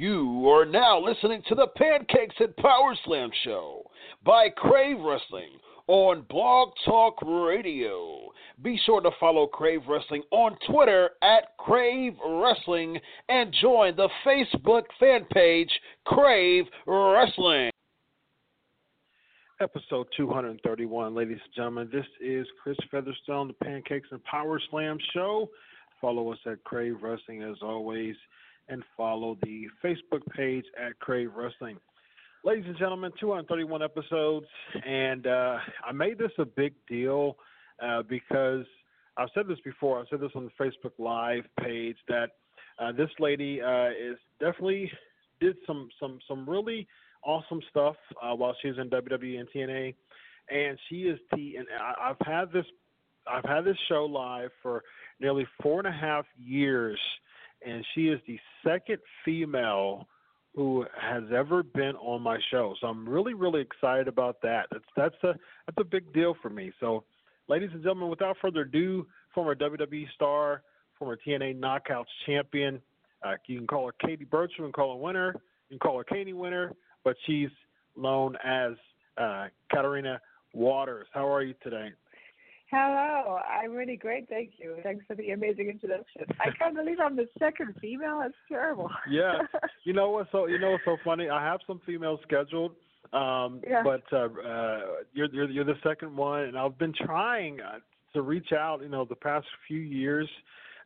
You are now listening to the Pancakes and Power Slam show by Crave Wrestling on Blog Talk Radio. Be sure to follow Crave Wrestling on Twitter at Crave Wrestling and join the Facebook fan page Crave Wrestling. Episode 231, ladies and gentlemen. This is Chris Featherstone, the Pancakes and Power Slam show. Follow us at Crave Wrestling as always, and follow the Facebook page at Crave Wrestling. Ladies and gentlemen, 231 episodes, and uh, I made this a big deal uh, because I've said this before. I've said this on the Facebook Live page that uh, this lady uh, is definitely did some some some really awesome stuff uh, while she was in WWE and TNA, and she is the and I, I've had this I've had this show live for nearly four and a half years, and she is the second female who has ever been on my show. So I'm really really excited about that. That's that's a that's a big deal for me. So, ladies and gentlemen, without further ado, former WWE star, former TNA Knockouts champion. Uh, you can call her Katie Burchill, and call her Winter. You can call her Katie Winter, but she's known as uh, Katarina Waters. How are you today? Hello, I'm really great, thank you. Thanks for the amazing introduction. I can't believe I'm the second female. That's terrible. Yeah, you know what's so you know what's so funny? I have some females scheduled, um, Yeah. but uh, uh, you're, you're you're the second one, and I've been trying uh, to reach out, you know, the past few years.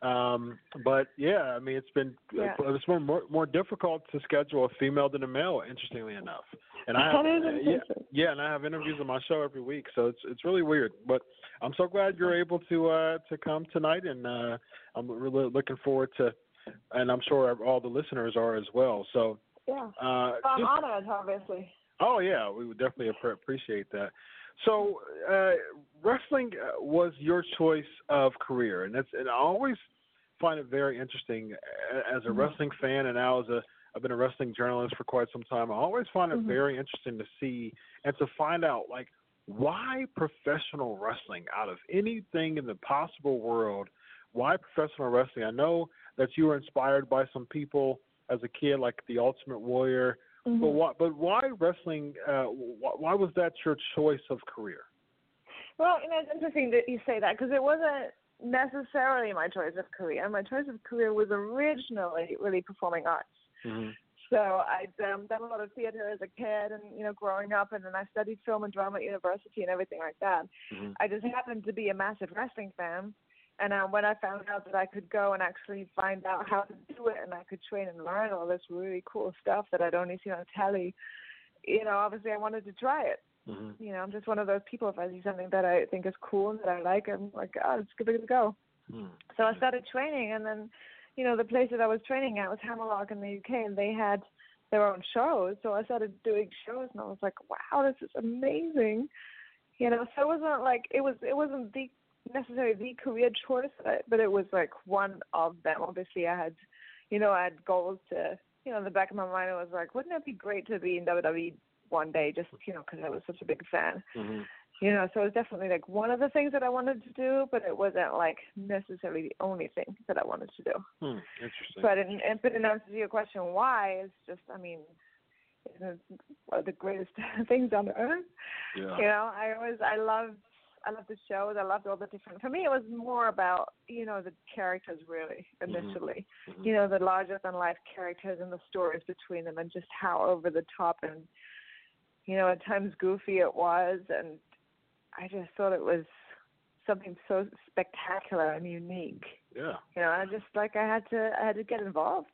Um, but yeah, I mean, it's been Yeah. it's been more more difficult to schedule a female than a male. Interestingly enough, and I have, uh, yeah, yeah, and I have interviews on my show every week, so it's it's really weird. But I'm so glad you're able to uh, to come tonight, and uh, I'm really looking forward to, and I'm sure all the listeners are as well. So, Yeah. uh, Well, I'm just- honored, obviously. oh yeah, we would definitely appreciate that. So, uh, wrestling uh, was your choice of career, and that's and I always find it very interesting as a Mhm. wrestling fan, and now as a I've been a wrestling journalist for quite some time. I always find it Mhm. very interesting to see and to find out like why professional wrestling out of anything in the possible world why professional wrestling i know that you were inspired by some people as a kid like the ultimate warrior but Mhm. why but why wrestling uh why, why was that your choice of career Well, you know, it's interesting that you say that because it wasn't necessarily my choice of career. My choice of career was originally really performing arts. Mhm. So I'd um, done a lot of theater as a kid, and you know, growing up, and then I studied film and drama at university and everything like that. Mhm. I just happened to be a massive wrestling fan, and uh, when I found out that I could go and actually find out how to do it, and I could train and learn all this really cool stuff that I'd only seen on telly, you know, obviously I wanted to try it. Mhm. You know, I'm just one of those people. If I see something that I think is cool and that I like, I'm like, oh, let's give it a go. Mhm. So I started training, and then, you know, the place that I was training at was Hammerlock in the UK, and they had their own shows. So I started doing shows, and I was like, wow, this is amazing. You know, so it wasn't like it was. It wasn't the necessarily the career choice, but but it was like one of them. Obviously, I had, you know, I had goals to. You know, in the back of my mind, I was like, wouldn't it be great to be in WWE one day, just you know, because I was such a big fan Mhm. you know so it was definitely like one of the things that i wanted to do but it wasn't like necessarily the only thing that i wanted to do Hmm. Interesting. but in, but in answer to your question why is just i mean it's one of the greatest things on earth yeah. you know i always i loved i loved the shows i loved all the different for me it was more about you know the characters really initially Mhm. you know the larger than life characters and the stories between them and just how over the top and you know at times goofy it was and i just thought it was something so spectacular and unique Yeah. you know i just like i had to i had to get involved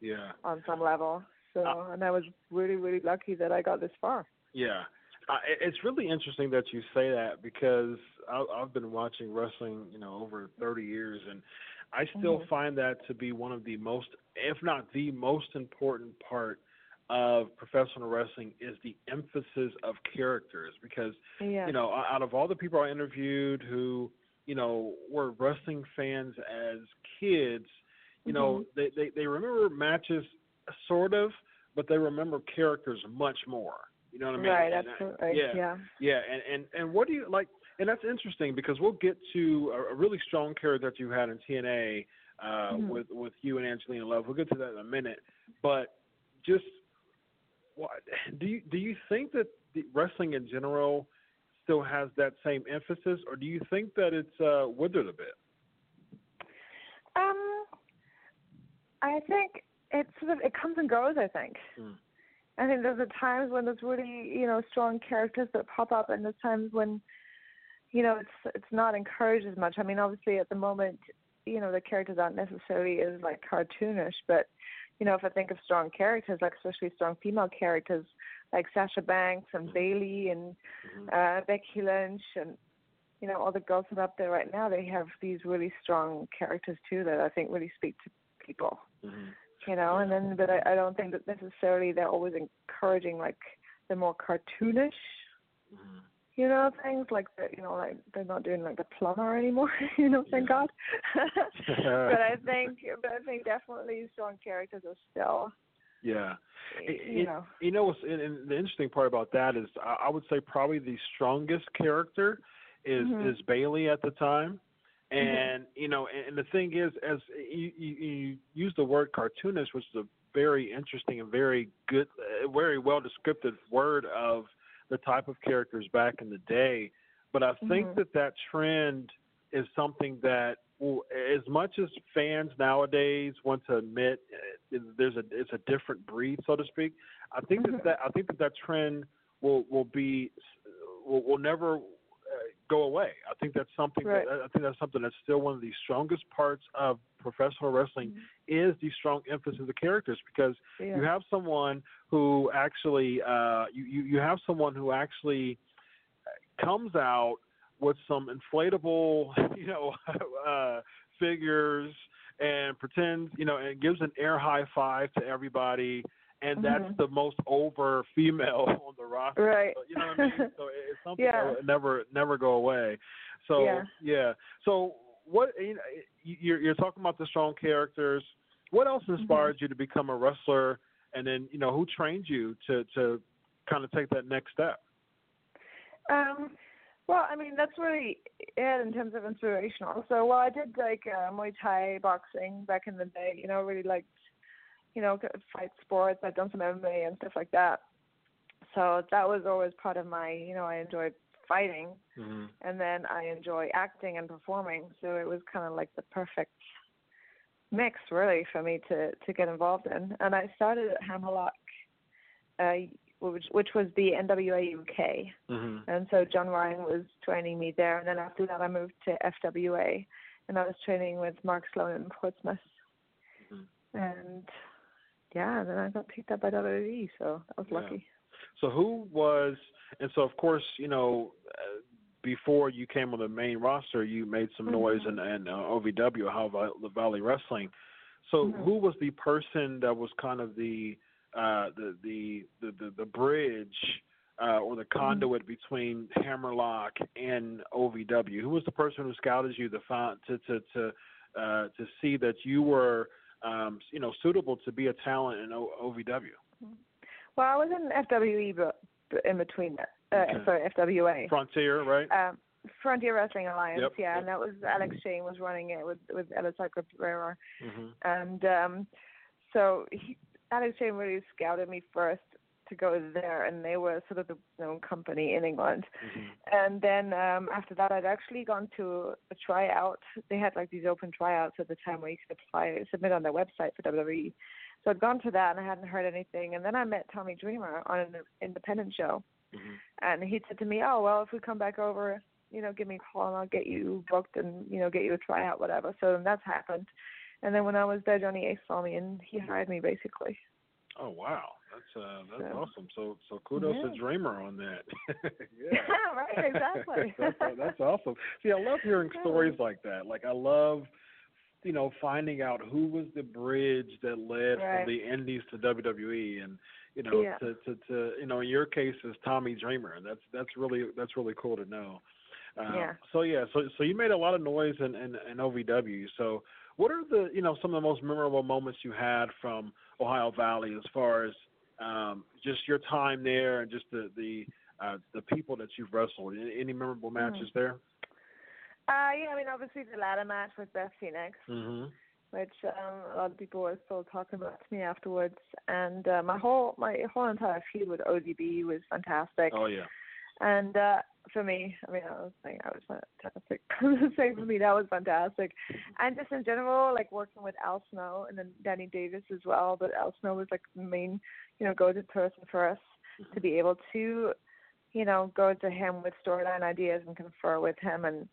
Yeah. on some level so Uh, and i was really really lucky that i got this far Yeah. Uh, it's really interesting that you say that because I, I've been watching wrestling, you know, over 30 years, and I still Mhm. find that to be one of the most, if not the most important part of professional wrestling is the emphasis of characters because yeah you know, out of all the people I interviewed who, you know, were wrestling fans as kids, you know, Mhm. they, they they remember matches sort of, but they remember characters much more. You know what I mean? right And I- absolutely yeah. yeah Yeah, and, and and what do you like? And that's interesting because we'll get to a, a really strong character that you had in TNA uh, Mhm. with with you and Angelina Love. We'll get to that in a minute. But just do you do you think that the wrestling in general still has that same emphasis, or do you think that it's uh, withered a bit? Um, I think it sort of it comes and goes. I think. Mm. I think there's a times when there's really you know strong characters that pop up, and there's times when you know it's it's not encouraged as much. I mean, obviously at the moment, you know the characters aren't necessarily as like cartoonish, but you know if I think of strong characters, like especially strong female characters like Sasha Banks and Bayley and uh, Becky Lynch and you know all the girls that are up there right now, they have these really strong characters too that I think really speak to people. Mm-hmm. You know, and then but I, I don't think that necessarily they're always encouraging like the more cartoonish, Mm-hmm. You know, things like that, you know like they're not doing like the plumber anymore. You know, thank God. but I think but I think definitely strong characters are still Yeah. you know You know, what's, and, and the interesting part about that is, I, I would say probably the strongest character is Mhm. is Bayley at the time, and you know, and, and the thing is, as you, you, you use the word cartoonish, which is a very interesting and very good, uh, very well descriptive word of the type of characters back in the day. But I think Mhm. that that trend is something that, as much as fans nowadays want to admit, uh, there's a it's a different breed, so to speak. I think that, Mhm. that I think that that trend will will be will, will never go away. I think that's something Right. that I think that's something that's still one of the strongest parts of professional wrestling is the strong emphasis of the characters because yeah. you have someone who actually uh you, you you have someone who actually comes out with some inflatable you know uh figures and pretends you know and gives an air high five to everybody and that's Mhm. the most over female on the roster Right. So, you know what i mean so it's something Yeah. that will never never go away so Yeah. yeah so what you know, you're you're talking about the strong characters what else Mm-hmm. inspired you to become a wrestler and then you know who trained you to to kind of take that next step Um, well, I mean, that's really it in terms of inspirational. So, well, I did like uh, Muay Thai boxing back in the day. You know, really liked, you know, fight sports. I've done some MMA and stuff like that. So that was always part of my, you know, I enjoyed fighting, mm-hmm. and then I enjoy acting and performing. So it was kind of like the perfect mix really for me to to get involved in. And I started at Hammerlock, uh, which which was the NWA UK, Mm-hmm. and so John Ryan was training me there. And then after that, I moved to FWA, and I was training with Mark Sloan in Portsmouth. Mm-hmm. And yeah, then I got picked up by WWE, so I was Yeah. lucky. So who was, and so of course, you know, uh, before you came on the main roster, you made some noise in, in uh, OVW, Ohio the Valley Wrestling. So Mhm. who was the person that was kind of the uh, the, the the the the bridge uh, or the conduit between Hammerlock and OVW? Who was the person who scouted you to find to to to uh, to see that you were um, you know suitable to be a talent in o- OVW? Well, I was in FWE, but, in between that, uh, Okay. sorry, FWA. Frontier, right? um, Frontier Wrestling Alliance, Yep, yeah, yep. and that was Alex Shane was running it with with Elisar Cabrera, hmm and um, so he, Alex Shane really scouted me first to go there, and they were sort of the known company in England. hmm And then um, after that, I'd actually gone to a tryout. They had like these open tryouts at the time where you could apply, submit on their website for WWE. So I'd gone to that and I hadn't heard anything. And then I met Tommy Dreamer on an independent show, hmm and he said to me, "Oh well, if we come back over, you know, give me a call and I'll get you booked and you know get you a tryout, whatever." So then that's happened. And then when I was there, Johnny Ace saw me and he hired me basically. Oh wow, that's uh, that's So- awesome. So so kudos to Dreamer on that. yeah. right, exactly. that's, that's awesome. See, I love hearing Yeah. stories like that. Like I love, you know, finding out who was the bridge that led Right. from the Indies to WWE, and you know, Yeah. to, to to you know, in your case is Tommy Dreamer, and that's that's really that's really cool to know. Uh, Yeah. So yeah, so so you made a lot of noise in, in in OVW. So what are the you know some of the most memorable moments you had from Ohio Valley as far as um, just your time there and just the the uh, the people that you've wrestled? Any, any memorable matches there? Uh, yeah, I mean, obviously the ladder match with Beth Phoenix, Mm-hmm. which um, a lot of people were still talking about to me afterwards, and uh, my whole my whole entire feud with ODB was fantastic. Oh yeah. And uh, for me, I mean, I was saying I was fantastic. Same for me, that was fantastic. And just in general, like working with Al Snow and then Danny Davis as well. But Al Snow was like the main, you know, go-to person for us to be able to, you know, go to him with storyline ideas and confer with him and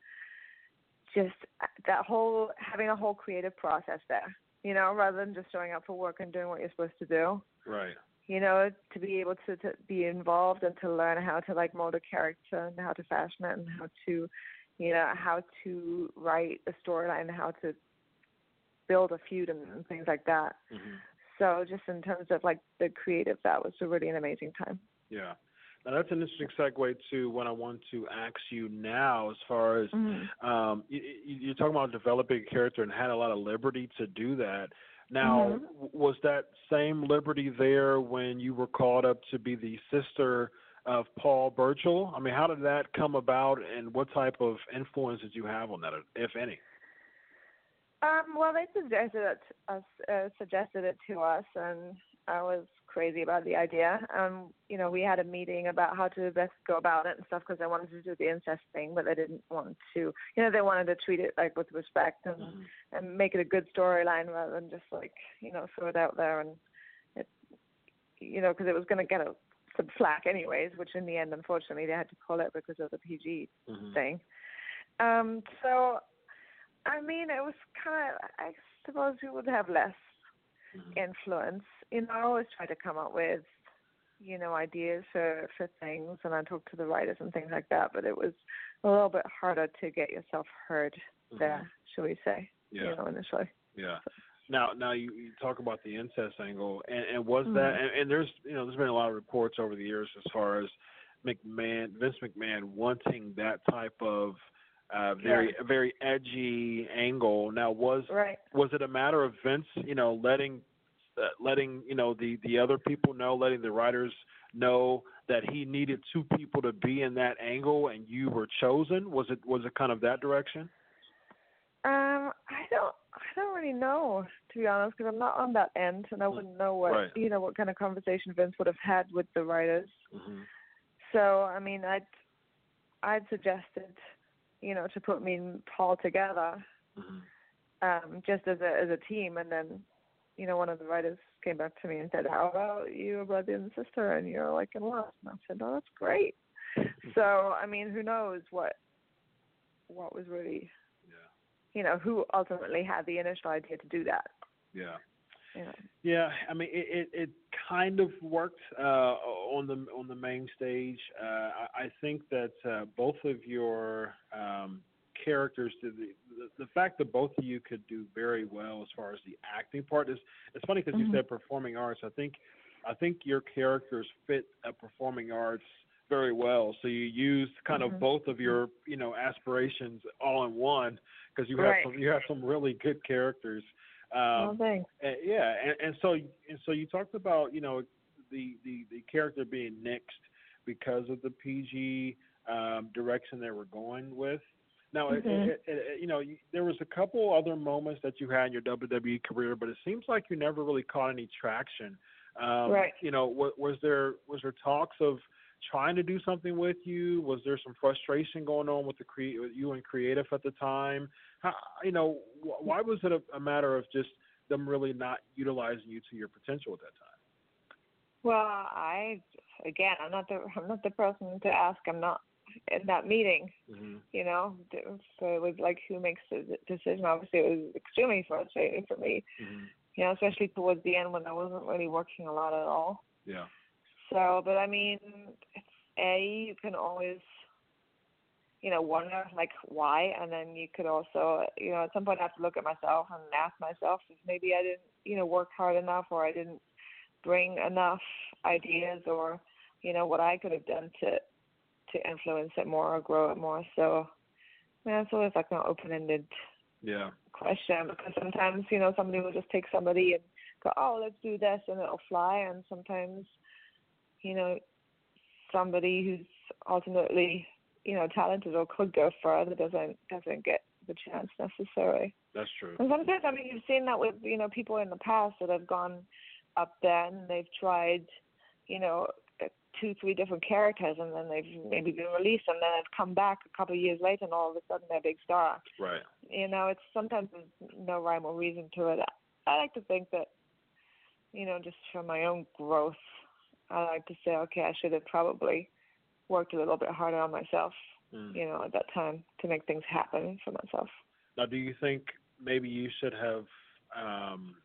just uh, that whole having a whole creative process there. You know, rather than just showing up for work and doing what you're supposed to do Right. You know, to be able to, to be involved and to learn how to like mold a character and how to fashion it and how to, you know, how to write a storyline and how to build a feud and, and things like that. Mm-hmm. So just in terms of like the creative, that was a really an amazing time. Yeah. Now that's an interesting segue to what I want to ask you now, as far as Mm-hmm. um, you, you're talking about developing a character and had a lot of liberty to do that. Now, Mhm. was that same liberty there when you were called up to be the sister of Paul Burchill? I mean, how did that come about, and what type of influence did you have on that, if any? Um, well, they suggested it us, uh, suggested it to us, and I was crazy about the idea. Um, you know, we had a meeting about how to best go about it and stuff because they wanted to do the incest thing, but they didn't want to. You know, they wanted to treat it like with respect and and make it a good storyline rather than just like you know throw it out there and it, you know, because it was going to get a some flack anyways, which in the end, unfortunately, they had to pull it because of the PG Mhm. thing. Um, so, I mean, it was kind of, I suppose we would have less. Influence. You know, I always try to come up with, you know, ideas for for things, and I talk to the writers and things like that. But it was a little bit harder to get yourself heard there, shall we say? Yeah. You know, initially. Yeah. Now, now you, you talk about the incest angle, and, and was Mhm. that? And, and there's, you know, there's been a lot of reports over the years as far as McMahon, Vince McMahon wanting that type of uh, very, very edgy angle. Now, was Right. was it a matter of Vince, you know, letting, uh, letting, you know, the the other people know, letting the writers know that he needed two people to be in that angle, and you were chosen? Was it was it kind of that direction? Um, I don't, I don't really know to be honest, because I'm not on that end, and I wouldn't know what, Right. you know, what kind of conversation Vince would have had with the writers. Mm-hmm. So, I mean, I'd, I'd suggested, you know, to put me and Paul together, Mm-hmm. um, just as a as a team. And then, you know, one of the writers came back to me and said, "How about you, a brother and sister, and you're like in love?" And I said, "Oh, that's great." so, I mean, who knows what what was really, Yeah. you know, who ultimately had the initial idea to do that. Yeah. You know. Yeah, I mean it, it, it kind of worked uh, on the on the main stage. Uh, I, I think that uh, both of your um, characters did the, the the fact that both of you could do very well as far as the acting part is it's funny because Mhm. you said performing arts. I think I think your characters fit a performing arts very well. So you used kind of Mhm. both of your you know aspirations all in one because you have Right. some you have some really good characters. Um, oh, thanks. uh, yeah, and, and so and so you talked about you know the the the character being nixed because of the PG um, direction they were going with. Now, it, Mhm. it, it, you know, there was a couple other moments that you had in your WWE career, but it seems like you never really caught any traction. Um, Right. You know, was, was there was there talks of trying to do something with you? Was there some frustration going on with the cre- with you and creative at the time? How, you know, wh- why was it a, a matter of just them really not utilizing you to your potential at that time? Well, I again, I'm not the I'm not the person to ask. I'm not in that meeting. Mm-hmm. You know, so it was like who makes the decision. Obviously, it was extremely frustrating for me. Mm-hmm. You know, especially towards the end when I wasn't really working a lot at all. Yeah. So, but I mean, a you can always, you know, wonder like why, and then you could also, you know, at some point I have to look at myself and ask myself if maybe I didn't, you know, work hard enough or I didn't bring enough ideas or, you know, what I could have done to to influence it more or grow it more. So, yeah, it's always like an open-ended Yeah. question because sometimes you know somebody will just take somebody and go oh let's do this and it'll fly and sometimes you know somebody who's ultimately you know talented or could go further doesn't doesn't get the chance necessarily That's true. and sometimes i mean you've seen that with you know people in the past that have gone up there and they've tried you know uh, two three different characters and then they've maybe been released and then they've come back a couple of years later and all of a sudden they're a big star Right. you know, it's sometimes there's no rhyme or reason to it. I like to think that, you know, just for my own growth, I like to say, okay, I should have probably worked a little bit harder on myself, Mm. you know, at that time to make things happen for myself. Now, do you think maybe you should have, um,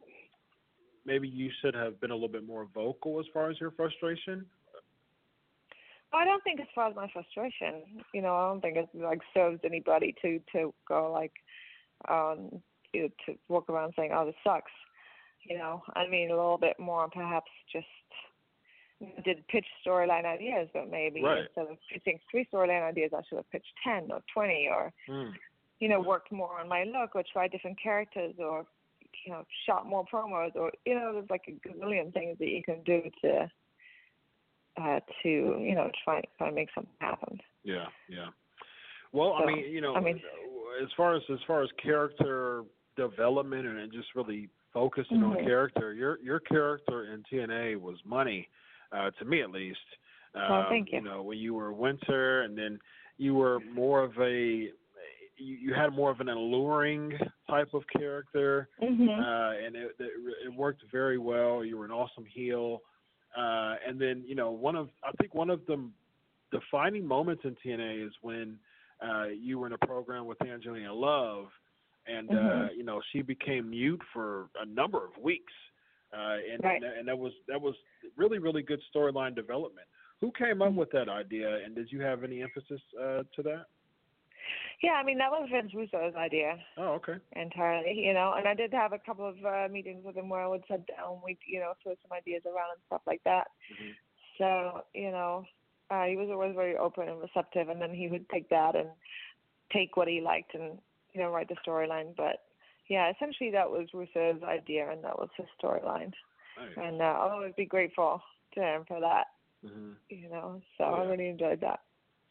maybe you should have been a little bit more vocal as far as your frustration? I don't think as far as my frustration, you know, I don't think it like serves anybody to to go like, um, you know, to walk around saying, oh, this sucks. You know, I mean, a little bit more perhaps just did pitch storyline ideas, but maybe Right. instead of pitching three storyline ideas, I should have pitched ten or twenty, or Mm. you know, worked more on my look, or tried different characters, or you know, shot more promos, or you know, there's like a gazillion things that you can do to uh to you know try try and make something happen. Yeah, yeah. Well, I mean, you know, I mean- as far as as far as character development and just really focusing on Mhm. character, your your character in TNA was money, uh, to me at least. Um, Oh, thank you. You know, when you were Winter, and then you were more of a you, you had more of an alluring type of character, Mm-hmm. uh, and it, it it worked very well. You were an awesome heel, uh, and then you know one of I think one of the defining moments in TNA is when uh, you were in a program with Angelina Love, and uh, Mhm. you know she became mute for a number of weeks, uh, and, Right. and and that was that was really really good storyline development. Who came up with that idea, and did you have any emphasis uh, to that? Yeah, I mean that was Vince Russo's idea Oh, okay. entirely, you know. And I did have a couple of uh, meetings with him where I would sit down, we you know throw some ideas around and stuff like that. hmm So you know, uh, he was always very open and receptive, and then he would take that and take what he liked and you know write the storyline. But yeah, essentially that was Russo's idea, and that was his storyline. Nice. And uh, I'll always be grateful to him for that, hmm you know. So Oh, I really enjoyed that.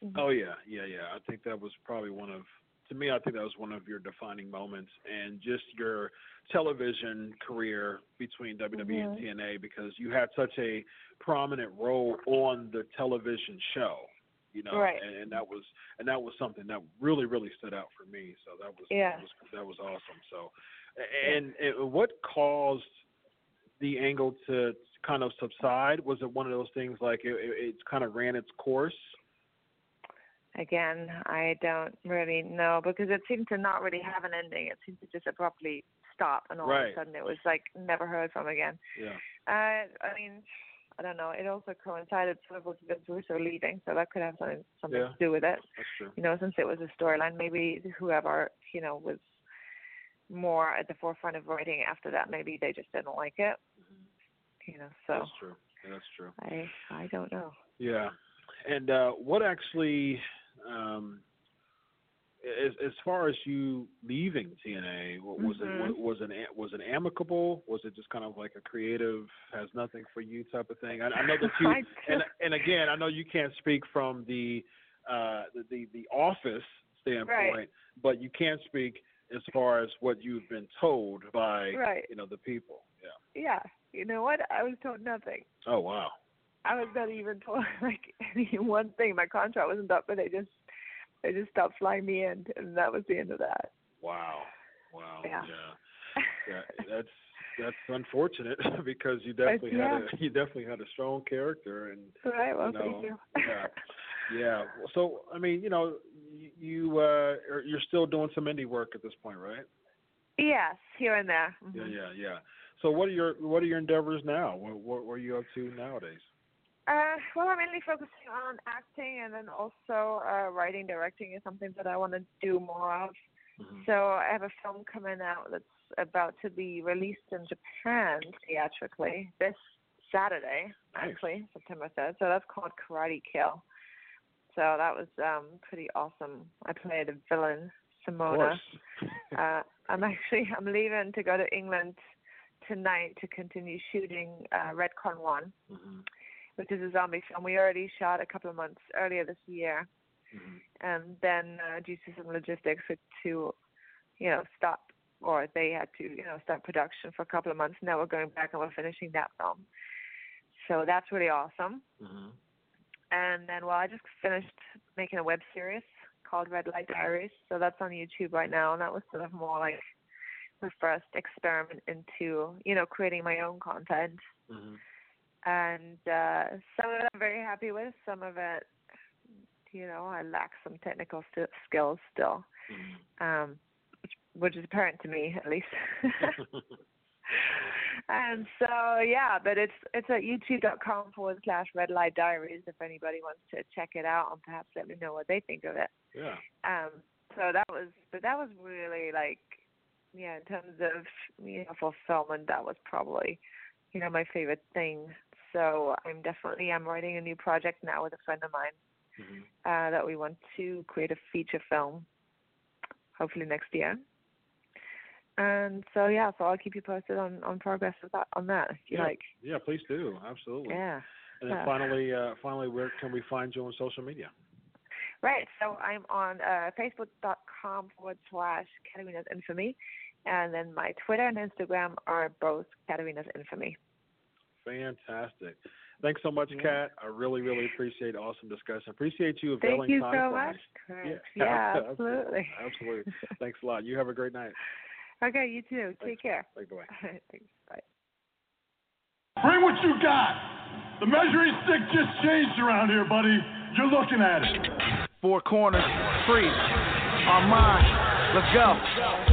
Mhm. Oh yeah, yeah, yeah. I think that was probably one of to me. I think that was one of your defining moments, and just your television career between WWE and TNA because you had such a prominent role on the television show. You know, Right. and, and that was and that was something that really really stood out for me. So that was Yeah. that was, that was awesome. So, and, and what caused the angle to kind of subside? Was it one of those things like it, it, it kind of ran its course? Again, I don't really know because it seemed to not really have an ending. It seemed to just abruptly stop, and all of a sudden it was like never heard from again. Yeah. Uh, I mean, I don't know. It also coincided sort of with Russo leaving, so that could have something something Yeah. to do with it. That's true. You know, since it was a storyline, maybe whoever you know was more at the forefront of writing after that, maybe they just didn't like it. You know, so That's true. That's true. I I don't know. Yeah, and uh, what actually, um, as as far as you leaving TNA, wa- was Mhm. it wa- was it a- was it amicable? Was it just kind of like a creative has nothing for you type of thing? I, I know that you and and again, I know you can't speak from the uh, the, the the office standpoint, Right. but you can't speak as far as what you've been told by Right. you know the people. Yeah. Yeah. You know what? I was told nothing. Oh wow. I was not even told like any one thing. My contract wasn't up, but they just they just stopped flying me in, and that was the end of that. Wow. Wow. Yeah. yeah. yeah, that's that's unfortunate because you definitely yeah. had a you definitely had a strong character and Right. Well, you know, thank you. yeah, yeah. So I mean, you know, you, uh, you're still doing some indie work at this point, right? yes, here and there. Yeah, Mhm. yeah, yeah. So what are your what are your endeavors now? What what, what are you up to nowadays? Uh, well, I'm mainly focusing on acting, and then also uh, writing, directing is something that I want to do more of. Mhm. So I have a film coming out that's about to be released in Japan theatrically this Saturday, Nice. actually, September 3rd. So that's called Karate Kill. So that was um pretty awesome. I played a villain, Simona. uh, I'm actually I'm leaving to go to England tonight to continue shooting uh, Redcon One, hmm which is a zombie film. We already shot a couple of months earlier this year, hmm and then uh, due to some logistics, had to, you know, stop or they had to, you know, stop production for a couple of months. Now we're going back and we're finishing that film. So that's really awesome. hmm And then, well, I just finished making a web series called Red Light Diaries. So that's on YouTube right now, and that was sort of more like my first experiment into, you know, creating my own content. hmm And uh, some of it I'm very happy with. Some of it, you know, I lack some technical st- skills still, hmm um, which, which is apparent to me at least. and so yeah, but it's it's at youtube.com forward slash Red Light Diaries if anybody wants to check it out and perhaps let me know what they think of it. yeah. Um, so that was, but that was really like, yeah, in terms of you know fulfillment, that was probably, you know, my favorite thing. So I'm definitely I'm writing a new project now with a friend of mine hmm uh, that we want to create a feature film, hopefully next year. And so yeah, so I'll keep you posted on on progress with that on that if you Yeah. like. Yeah, please do. Absolutely. Yeah. And then Yeah. finally, uh, finally, where can we find you on social media? Right. So I'm on uh, Facebook.com forward slash Katarina's Infamy. And then my Twitter and Instagram are both Katarina's Infamy. Fantastic. Thanks so much, Yeah. Kat. I really, really appreciate awesome discussion. Appreciate you Thank you time so for much, me. Chris. Yeah, Yeah, absolutely. absolutely. Absolutely. Thanks a lot. You have a great night. okay, you too. Thanks. Take care. Bye bye. Thanks. Bye. Bring what you got. The measuring stick just changed around here, buddy. You're looking at it. Four corners, free. Armand, let's go.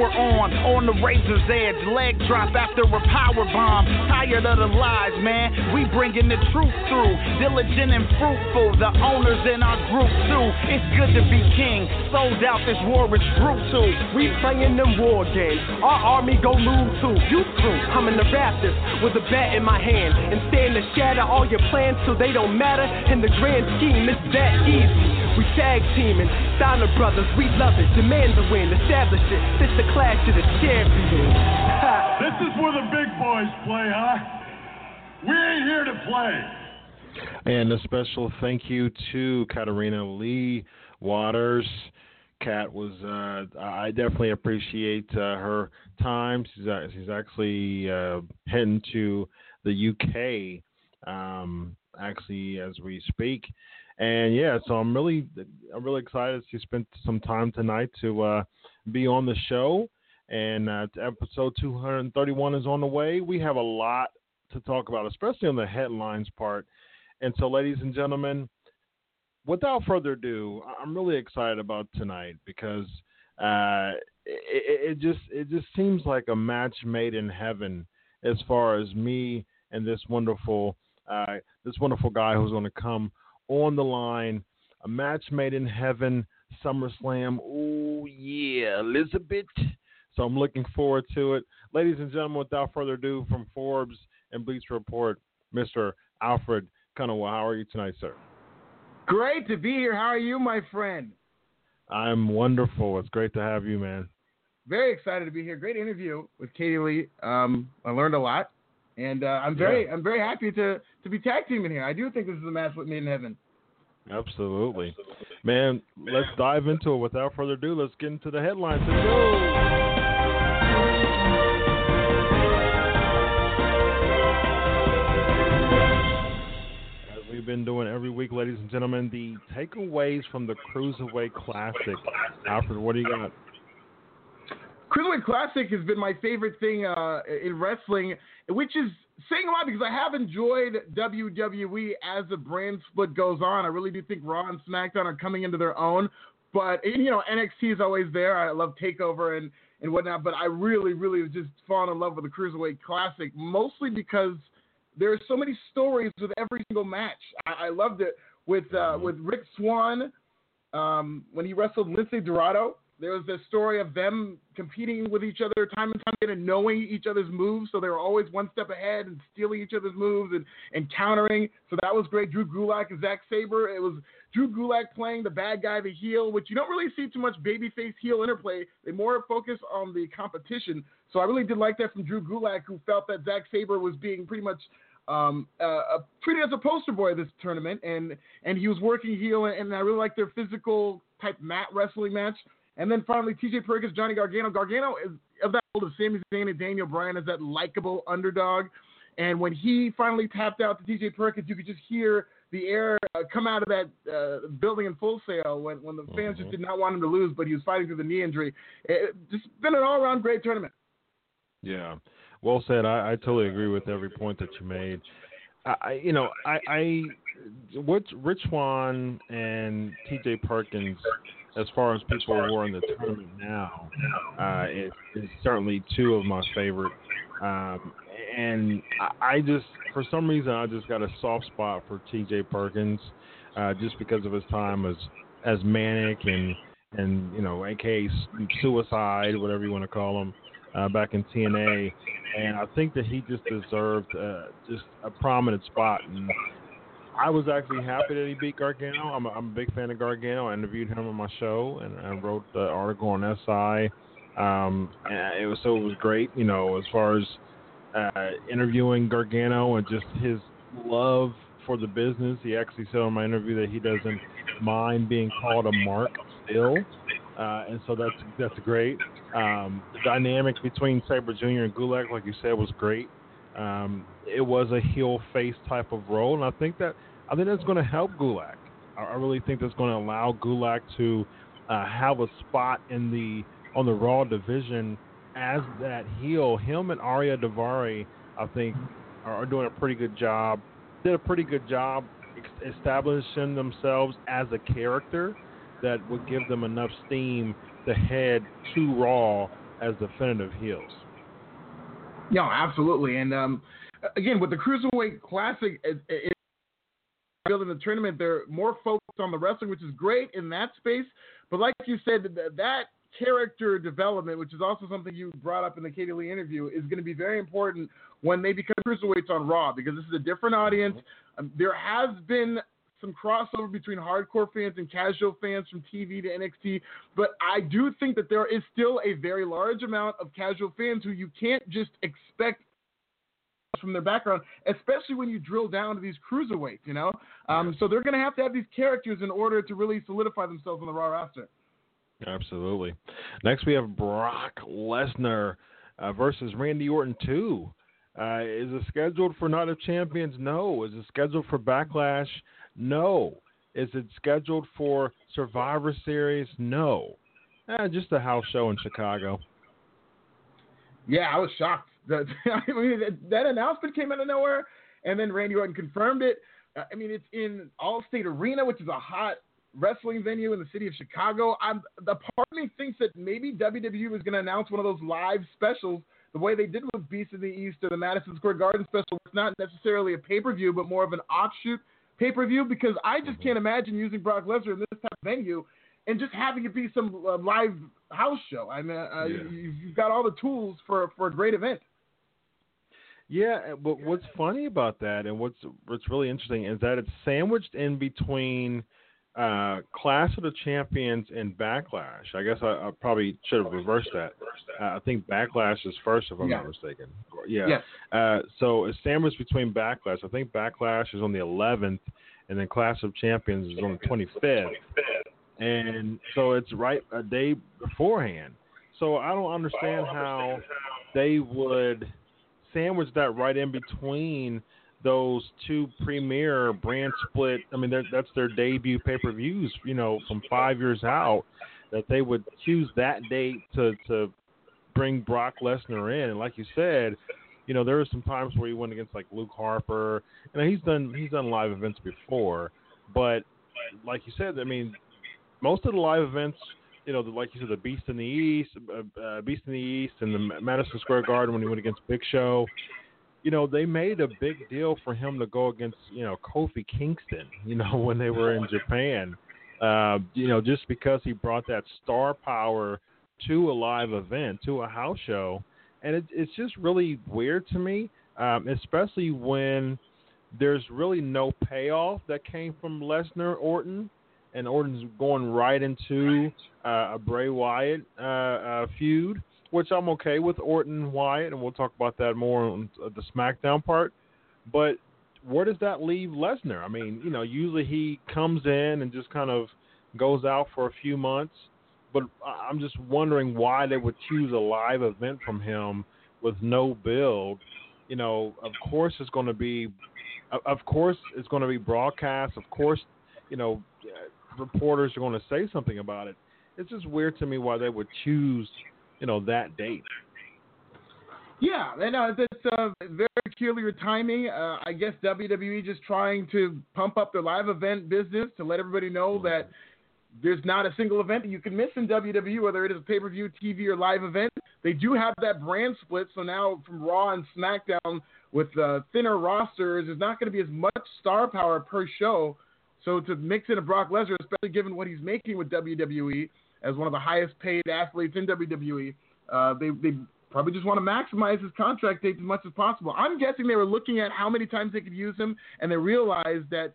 on, on the razor's edge. Leg drop after a power bomb. Tired of the lies, man, we bringing the truth through. Diligent and fruitful, the owners in our group too. It's good to be king, sold out, this war is brutal. We playing them war games, our army go move too. You crew, I'm in the Raptors with a bat in my hand and stand to shatter all your plans so they don't matter. In the grand scheme, it's that easy. We tag teaming, Steiner Brothers, we love it. Demand the win, establish it. This the clash of the champions. this is where the big boys play, huh? We ain't here to play. And a special thank you to Katarina Leigh Waters. Kat was, uh, I definitely appreciate uh, her time. She's, uh, she's actually uh, heading to the UK, um, actually, as we speak. And yeah, so I'm really, I'm really excited. She spent some time tonight to uh, be on the show. And uh, episode 231 is on the way. We have a lot to talk about, especially on the headlines part. And so, ladies and gentlemen, without further ado, I'm really excited about tonight because uh, it, it, just it just seems like a match made in heaven as far as me and this wonderful uh, this wonderful guy who's going to come on the line. A match made in heaven, SummerSlam. Oh yeah, Elizabeth. So I'm looking forward to it, ladies and gentlemen. Without further ado, from Forbes and Bleacher Report, Mr. Alfred Konuwa. How are you tonight, sir? Great to be here. How are you, my friend? I'm wonderful. It's great to have you, man. Very excited to be here. Great interview with Katie Lea. Um, I learned a lot, and uh, I'm very yeah. I'm very happy to to be tag teaming here. I do think this is a match with me in heaven. Absolutely. Absolutely. Man, let's dive into it. Without further ado, let's get into the headlines. Let's go. As we've been doing every week, ladies and gentlemen, the takeaways from the Cruiserweight Classic. Alfred, what do you got? Cruiserweight Classic has been my favorite thing uh, in wrestling, which is saying a lot because I have enjoyed WWE as the brand split goes on. I really do think Raw and SmackDown are coming into their own. But you know, NXT is always there. I love Takeover and and whatnot. But I really, really just fallen in love with the Cruiserweight Classic, mostly because there's so many stories with every single match. I, I loved it with uh, mm-hmm. with Rich Swann um, when he wrestled Lince Dorado. There was this story of them competing with each other time and time again and knowing each other's moves, so they were always one step ahead and stealing each other's moves and, and countering. So that was great. Drew Gulak and Zack Sabre. It was Drew Gulak playing the bad guy, the heel, which you don't really see too much babyface heel interplay. They more focus on the competition. So I really did like that from Drew Gulak, who felt that Zack Sabre was being pretty much um, uh, treated as a poster boy this tournament, and and he was working heel, and I really liked their physical type mat wrestling match. And then finally, T.J. Perkins, Johnny Gargano. Gargano is of that old of Sami Zayn and Daniel Bryan as that likable underdog. And when he finally tapped out to T.J. Perkins, you could just hear the air uh, come out of that uh, building in Full Sail when, when the fans mm-hmm. just did not want him to lose, but he was fighting through the knee injury. It, just been an all around great tournament. Yeah. Well said. I, I totally agree with every point that you made. I, you know, I, I what Rich Swann and T.J. Perkins, as far as people who are in the tournament now, uh, is, is certainly two of my favorite. Um, and I, I just, for some reason, I just got a soft spot for T.J. Perkins, uh, just because of his time as as Manik and and you know, aka suicide, whatever you want to call him, uh, back in TNA, and I think that he just deserved uh, just a prominent spot. And I was actually happy that he beat Gargano. I'm a, I'm a big fan of Gargano. I interviewed him on my show, and I wrote the article on SI. Um, it was so it was great, you know, as far as uh, interviewing Gargano and just his love for the business. He actually said on my interview that he doesn't mind being called a mark still, uh, and so that's that's great. Um, the dynamic between Sabre Jr. and Gulak, like you said, was great. Um, it was a heel face type of role, and I think that I think that's going to help Gulak. I, I really think that's going to allow Gulak to uh, have a spot in the on the Raw division as that heel. Him and Ariya Daivari, I think, are, are doing a pretty good job. Did a pretty good job establishing themselves as a character that would give them enough steam to head to Raw as definitive heels. Yeah, absolutely. And um, again, with the Cruiserweight Classic, it, it, building the tournament, they're more focused on the wrestling, which is great in that space. But like you said, that character development, which is also something you brought up in the Katie Lea interview, is going to be very important when they become cruiserweights on Raw because this is a different audience. Um, there has been some crossover between hardcore fans and casual fans from TV to NXT, but I do think that there is still a very large amount of casual fans who you can't just expect from their background, especially when you drill down to these cruiserweights, you know? Um, so they're going to have to have these characters in order to really solidify themselves on the Raw roster. Absolutely. Next, we have Brock Lesnar uh, versus Randy Orton 2. Uh, is it scheduled for Night of Champions? No. Is it scheduled for Backlash? No. Is it scheduled for Survivor Series? No. Eh, just a house show in Chicago. Yeah, I was shocked. That, I mean, that announcement came out of nowhere, and then Randy Orton confirmed it. Uh, I mean, it's in Allstate Arena, which is a hot wrestling venue in the city of Chicago. I'm the part of me thinks that maybe WWE was going to announce one of those live specials the way they did with Beast of the East or the Madison Square Garden special. It's not necessarily a pay per view, but more of an offshoot pay per view because I just can't imagine using Brock Lesnar in this type of venue and just having it be some uh, live house show. I mean, uh, yeah. you've got all the tools for for a great event. Yeah, but what's funny about that, and what's what's really interesting, is that it's sandwiched in between uh, Clash of the Champions and Backlash. I guess I, I probably should have reversed that. Uh, I think Backlash is first, if I'm yeah. not mistaken. Yeah. Yes. Uh, so it's sandwiched between Backlash. I think Backlash is on the 11th, and then Clash of Champions is on the 25th. And so it's right a day beforehand. So I don't understand how they would sandwich that right in between those two premier brand split. I mean, that's their debut pay per views. You know, from five years out, that they would choose that date to to bring Brock Lesnar in. And like you said, you know, there were some times where he went against like Luke Harper, and he's done he's done live events before, but like you said, I mean, most of the live events. You know, like you said, the Beast in the East, uh, uh, Beast in the East, and the Madison Square Garden when he went against Big Show you know, they made a big deal for him to go against, you know, Kofi Kingston, you know, when they were in Japan. Uh, you know, just because he brought that star power to a live event, to a house show. And it, it's just really weird to me, um, especially when there's really no payoff that came from Lesnar Orton, and Orton's going right into uh, a Bray Wyatt uh, uh, feud which I'm okay with Orton Wyatt, and we'll talk about that more on uh, the SmackDown part. But where does that leave Lesnar? I mean, you know, usually he comes in and just kind of goes out for a few months. But I'm just wondering why they would choose a live event from him with no build. You know, of course it's going to be, of course it's going to be broadcast. Of course, you know, reporters are going to say something about it. It's just weird to me why they would choose you know that date. Yeah, and uh, that's uh, very peculiar timing. Uh, I guess WWE just trying to pump up their live event business to let everybody know mm-hmm. that there's not a single event that you can miss in WWE, whether it is a pay per view, TV, or live event. They do have that brand split, so now from Raw and SmackDown with uh, thinner rosters, there's not going to be as much star power per show. So to mix in a Brock Lesnar, especially given what he's making with WWE, as one of the highest paid athletes in WWE. Uh, they they probably just want to maximize his contract dates as much as possible. I'm guessing they were looking at how many times they could use him, and they realized that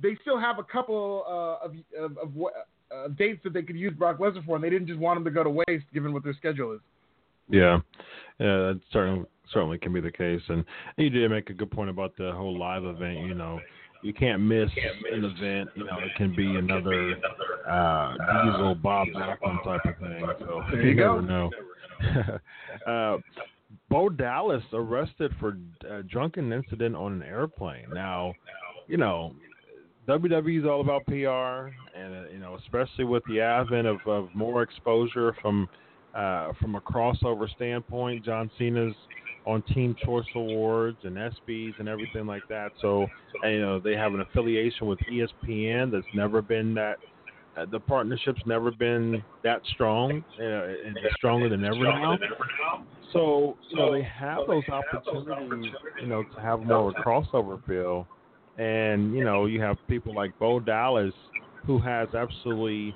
they still have a couple uh, of, of, of uh, dates that they could use Brock Lesnar for, and they didn't just want him to go to waste given what their schedule is. Yeah, yeah, that certainly certainly can be the case. And you did make a good point about the whole live event. You know, you can't miss an event. You know, it can be another uh, Diesel Bob Backlund type of thing. So there you, you go. never know. uh, Bo Dallas arrested for a drunken incident on an airplane. Now, you know, WWE is all about PR, and uh, you know, especially with the advent of, of more exposure from uh, from a crossover standpoint. John Cena's on Teen Choice Awards and ESPYS and everything like that. So, you know, they have an affiliation with ESPN that's never been that. Uh, the partnership's never been that strong, uh, and it's stronger than ever now. So, you know, they have those opportunities, you know, to have more of a crossover feel. And, you know, you have people like Bo Dallas who has absolutely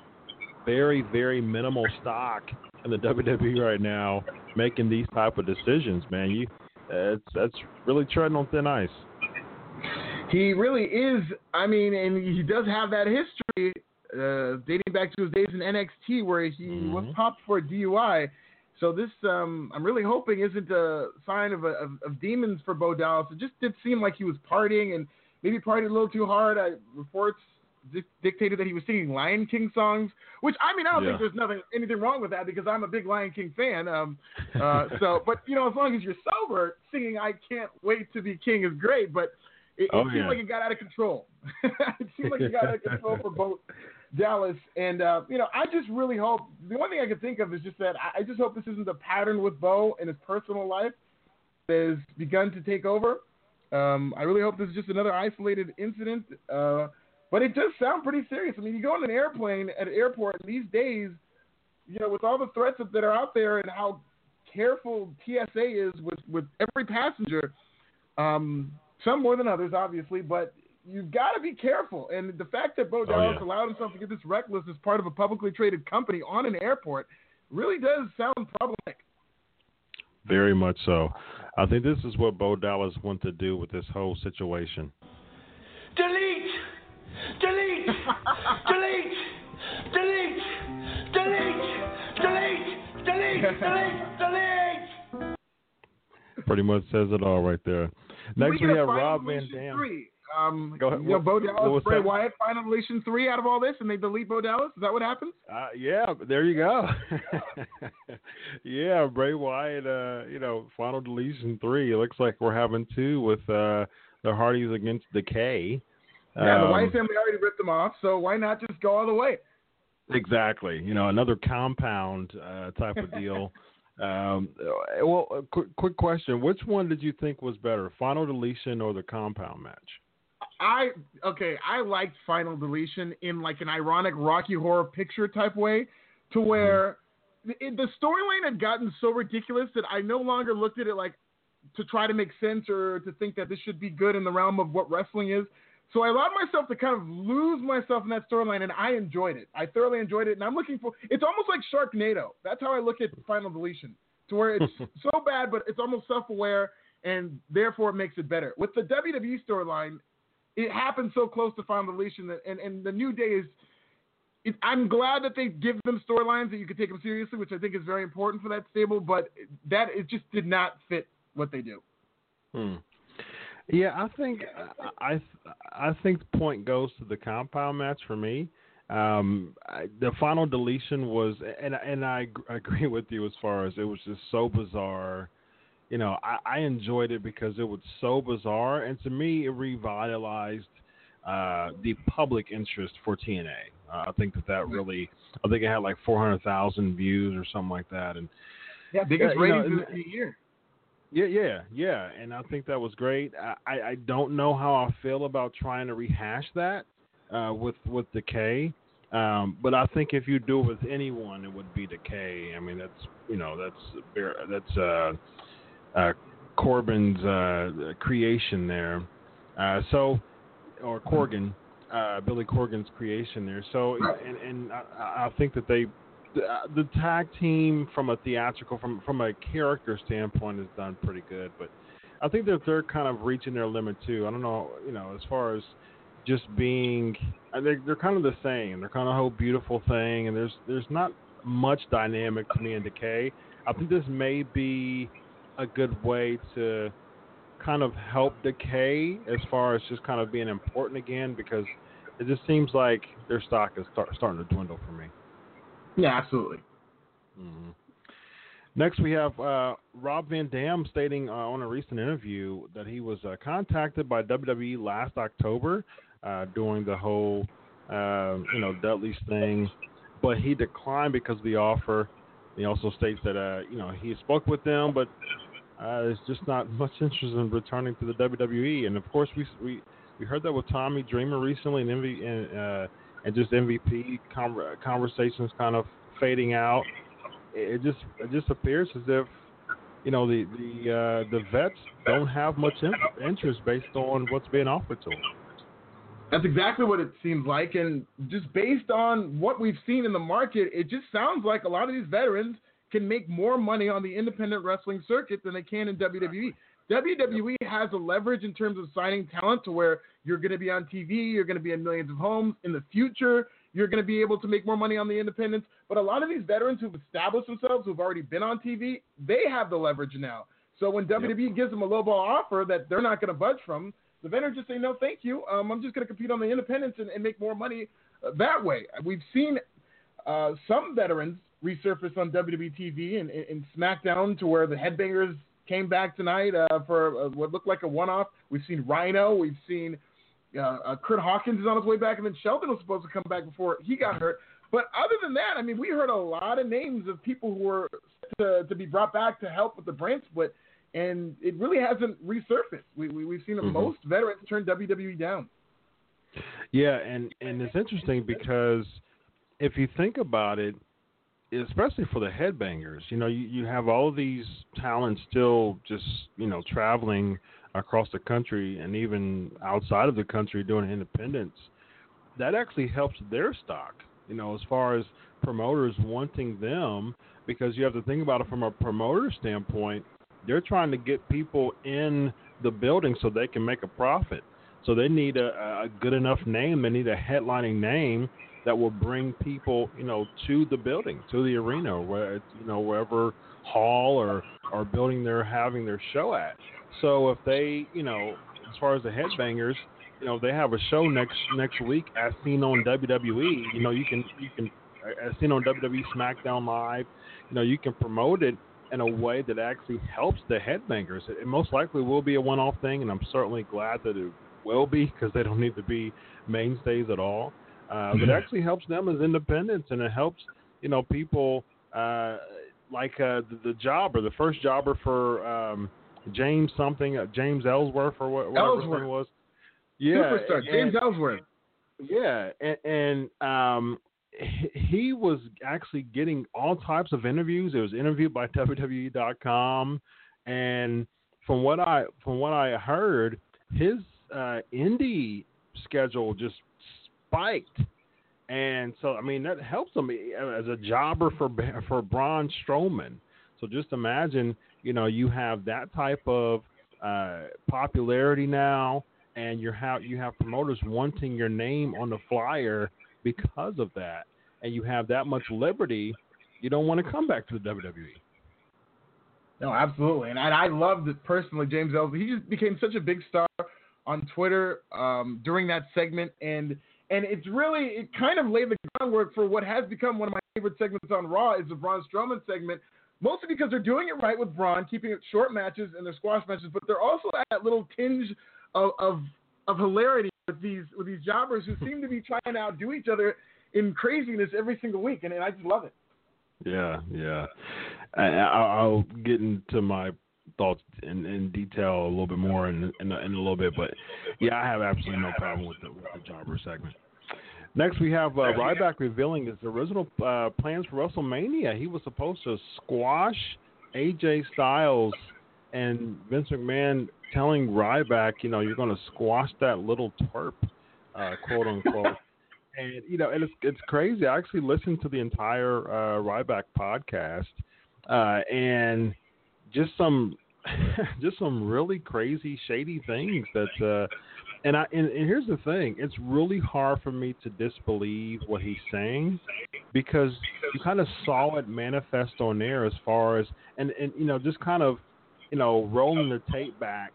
very, very minimal stock in the WWE right now making these type of decisions, man. You that's that's really treading on thin ice. He really is. I mean, and he does have that history uh, dating back to his days in NXT where he mm-hmm. was popped for a DUI. So this, um, I'm really hoping, isn't a sign of, a, of, of demons for Bo Dallas. It just did seem like he was partying and maybe partied a little too hard. I, reports dictated that he was singing Lion King songs, which I mean I don't Yeah. think there's nothing anything wrong with that because I'm a big Lion King fan. Um, uh, so, but you know, as long as you're sober, singing "I Can't Wait to Be King" is great. But it, it Oh, seemed yeah. like it got out of control. it seemed like it got out of control for Bo Dallas and uh, you know I just really hope the one thing I can think of is just that I, I just hope this isn't a pattern with Bo in his personal life that has begun to take over. Um, I really hope this is just another isolated incident. Uh, but it does sound pretty serious. I mean, you go on an airplane at an airport these days, you know, with all the threats that- are out there and how careful TSA is with, with every passenger, um, some more than others, obviously, but you've got to be careful. And the fact that Bo Oh, Dallas yeah. allowed himself to get this reckless as part of a publicly traded company on an airport really does sound problematic. Very much so. I think this is what Bo Dallas wanted to do with this whole situation. Delete! Delete! Delete! Delete! Delete! Delete! Delete! Delete! Delete! Pretty much says it all right there. Next we, we have Rob Van Dam. Three. Um, Go ahead. You know, What- Bo Dallas, was Bray that? Wyatt, Final Deletion three out of all this, and they delete Bo Dallas. Is that what happens? Uh, yeah, there you go. yeah, Bray Wyatt. Uh, you know, final deletion three. It looks like we're having two with uh, the Hardys against Decay. Yeah, the Um, Wyatt family already ripped them off, so why not just go all the way? Exactly. You know, another compound uh, type of deal. um, well, a quick, quick question: Which one did you think was better, final deletion or the compound match? I okay, I liked Final Deletion in like an ironic Rocky Horror Picture type way, to where the, the storyline had gotten so ridiculous that I no longer looked at it like to try to make sense or to think that this should be good in the realm of what wrestling is. So I allowed myself to kind of lose myself in that storyline, and I enjoyed it. I thoroughly enjoyed it, and I'm looking for. It's almost like Sharknado. That's how I look at Final Deletion, to where it's so bad, but it's almost self-aware, and therefore it makes it better. With the WWE storyline, it happened so close to Final Deletion, that, and and the New Day is. It, I'm glad that they give them storylines that you can take them seriously, which I think is very important for that stable. But that it just did not fit what they do. Hmm. Yeah, I think I I think the point goes to the compound match for me. Um, I, the final deletion was, and and I agree with you as far as it was just so bizarre. You know, I, I enjoyed it because it was so bizarre, and to me, it revitalized uh, the public interest for TNA. Uh, I think that that really, I think it had like four hundred thousand views or something like that, and Yeah, biggest Yeah, you know, ratings the year. Yeah, yeah, yeah, and I think that was great. I, I, don't know how I feel about trying to rehash that uh, with with Decay, um, but I think if you do it with anyone, it would be Decay. I mean, that's you know that's that's uh, uh, Corbin's uh, creation there. Uh, so, or Corgan, uh, Billy Corgan's creation there. So, and, and I, I think that they the, uh, the tag team from a theatrical from from a character standpoint is done pretty good, but I think that they're kind of reaching their limit too. I don't know, you know, as far as just being, they're, they're kind of the same. They're kind of a whole beautiful thing, and there's there's not much dynamic to me in Decay. I think this may be a good way to kind of help Decay as far as just kind of being important again because it just seems like their stock is start, starting to dwindle for me. Yeah, absolutely. Mm-hmm. Next, we have uh, Rob Van Dam stating uh, on a recent interview that he was uh, contacted by WWE last October uh, during the whole, uh, you know, Dudley's thing, but he declined because of the offer. He also states that, uh, you know, he spoke with them, but there's just not much interest in returning to the WWE. And of course, we we, we heard that with Tommy Dreamer recently, and, MV, and, and just MVP conversations kind of fading out it just it just appears as if you know the the uh, the vets don't have much in- interest based on what's being offered to them. That's exactly what it seems like, and just based on what we've seen in the market, it just sounds like a lot of these veterans can make more money on the independent wrestling circuit than they can in WWE. WWE has a leverage in terms of signing talent to where you're going to be on TV, you're going to be in millions of homes in the future you're going to be able to make more money on the independents. But a lot of these veterans who've established themselves, who've already been on TV, they have the leverage now. So when WWE yep. gives them a lowball offer that they're not going to budge from, the veterans just say, no, thank you. Um, I'm just going to compete on the independents and, and make more money uh, that way. We've seen uh, some veterans resurface on WWE TV and, and, SmackDown to where the Headbangers came back tonight uh, for uh, what looked like a one-off. We've seen Rhino. We've seen uh, uh, Kurt Hawkins is on his way back, and then Shelton was supposed to come back before he got hurt. But other than that, I mean, we heard a lot of names of people who were to, to be brought back to help with the brand split, and it really hasn't resurfaced. We, we have seen mm-hmm. most veterans turn WWE down. Yeah, and and it's interesting because if you think about it, especially for the headbangers, you know, you, you have all these talents still just you know traveling across the country and even outside of the country doing independence, that actually helps their stock. You know, as far as promoters wanting them, because you have to think about it from a promoter standpoint. They're trying to get people in the building so they can make a profit. So they need a, a good enough name. They need a headlining name that will bring people, you know, to the building, to the arena, where you know wherever hall or or building they're having their show at. So if they, you know, as far as the headbangers, you know, they have a show next next week as seen on WWE. You know, you can you can as seen on WWE SmackDown Live. You know, you can promote it in a way that actually helps the headbangers. It most likely will be a one-off thing, and I'm certainly glad that it will be because they don't need to be mainstays at all. Uh, but it actually helps them as independents, and it helps you know people uh, like uh, the, the jobber, the first jobber for um, James something, uh, James Ellsworth or what, whatever Ellsworth. his was. Yeah, superstar James and, Ellsworth. Yeah, and, and um, he was actually getting all types of interviews. It was interviewed by WWE.com, and from what I from what I heard, his uh, indie schedule just spiked. And so, I mean, that helps him as a jobber for for Braun Strowman. So just imagine you know you have that type of uh, popularity now, and you have you have promoters wanting your name on the flyer because of that, and you have that much liberty. You don't want to come back to the WWE. No, absolutely, and I, I loved it personally. James Ellsworth, he just became such a big star on Twitter um, during that segment, and and it's really it kind of laid the groundwork for what has become one of my favorite segments on Raw is the Braun Strowman segment mostly because they're doing it right with Braun, keeping it short matches and their squash matches, but they're also at that little tinge of, of of hilarity with these with these jobbers who seem to be trying to outdo each other in craziness every single week, and, and I just love it. Yeah, yeah. I, will get into my thoughts in, in, detail a little bit more in, in, in a little bit, but yeah, I have absolutely no problem with the, with the jobber segment. Next, we have uh, Ryback revealing his original uh, plans for WrestleMania. He was supposed to squash AJ Styles, and Vince McMahon telling Ryback, you know, you're going to squash that little twerp, uh, quote unquote. And you know, and it's it's crazy. I actually listened to the entire uh, Ryback podcast, uh, and just some just some really crazy, shady things that. Uh, and I and, and here's the thing: it's really hard for me to disbelieve what he's saying because you kind of saw it manifest on there as far as and and you know just kind of you know rolling the tape back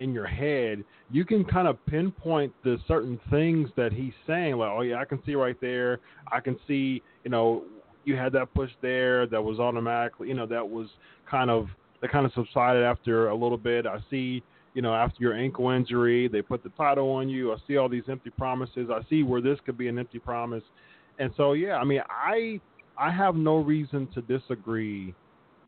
in your head, you can kind of pinpoint the certain things that he's saying. Like, oh yeah, I can see right there. I can see, you know, you had that push there that was automatically, you know, that was kind of that kind of subsided after a little bit. I see, you know, after your ankle injury, they put the title on you. I see all these empty promises. I see where this could be an empty promise. And so, yeah, I mean, I I have no reason to disagree.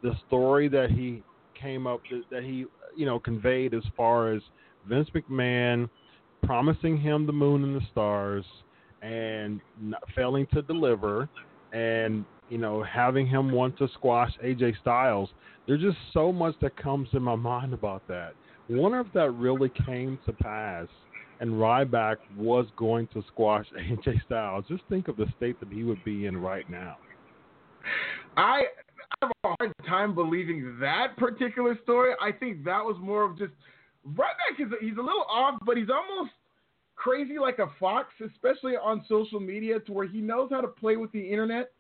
The story that he came up that he you know conveyed as far as Vince McMahon promising him the moon and the stars and failing to deliver and you know having him want to squash AJ Styles there's just so much that comes in my mind about that. Wonder if that really came to pass and Ryback was going to squash AJ Styles. Just think of the state that he would be in right now. I have a hard time believing that particular story. I think that was more of just Ryback is he's a little off, but he's almost crazy like a fox, especially on social media, to where he knows how to play with the internet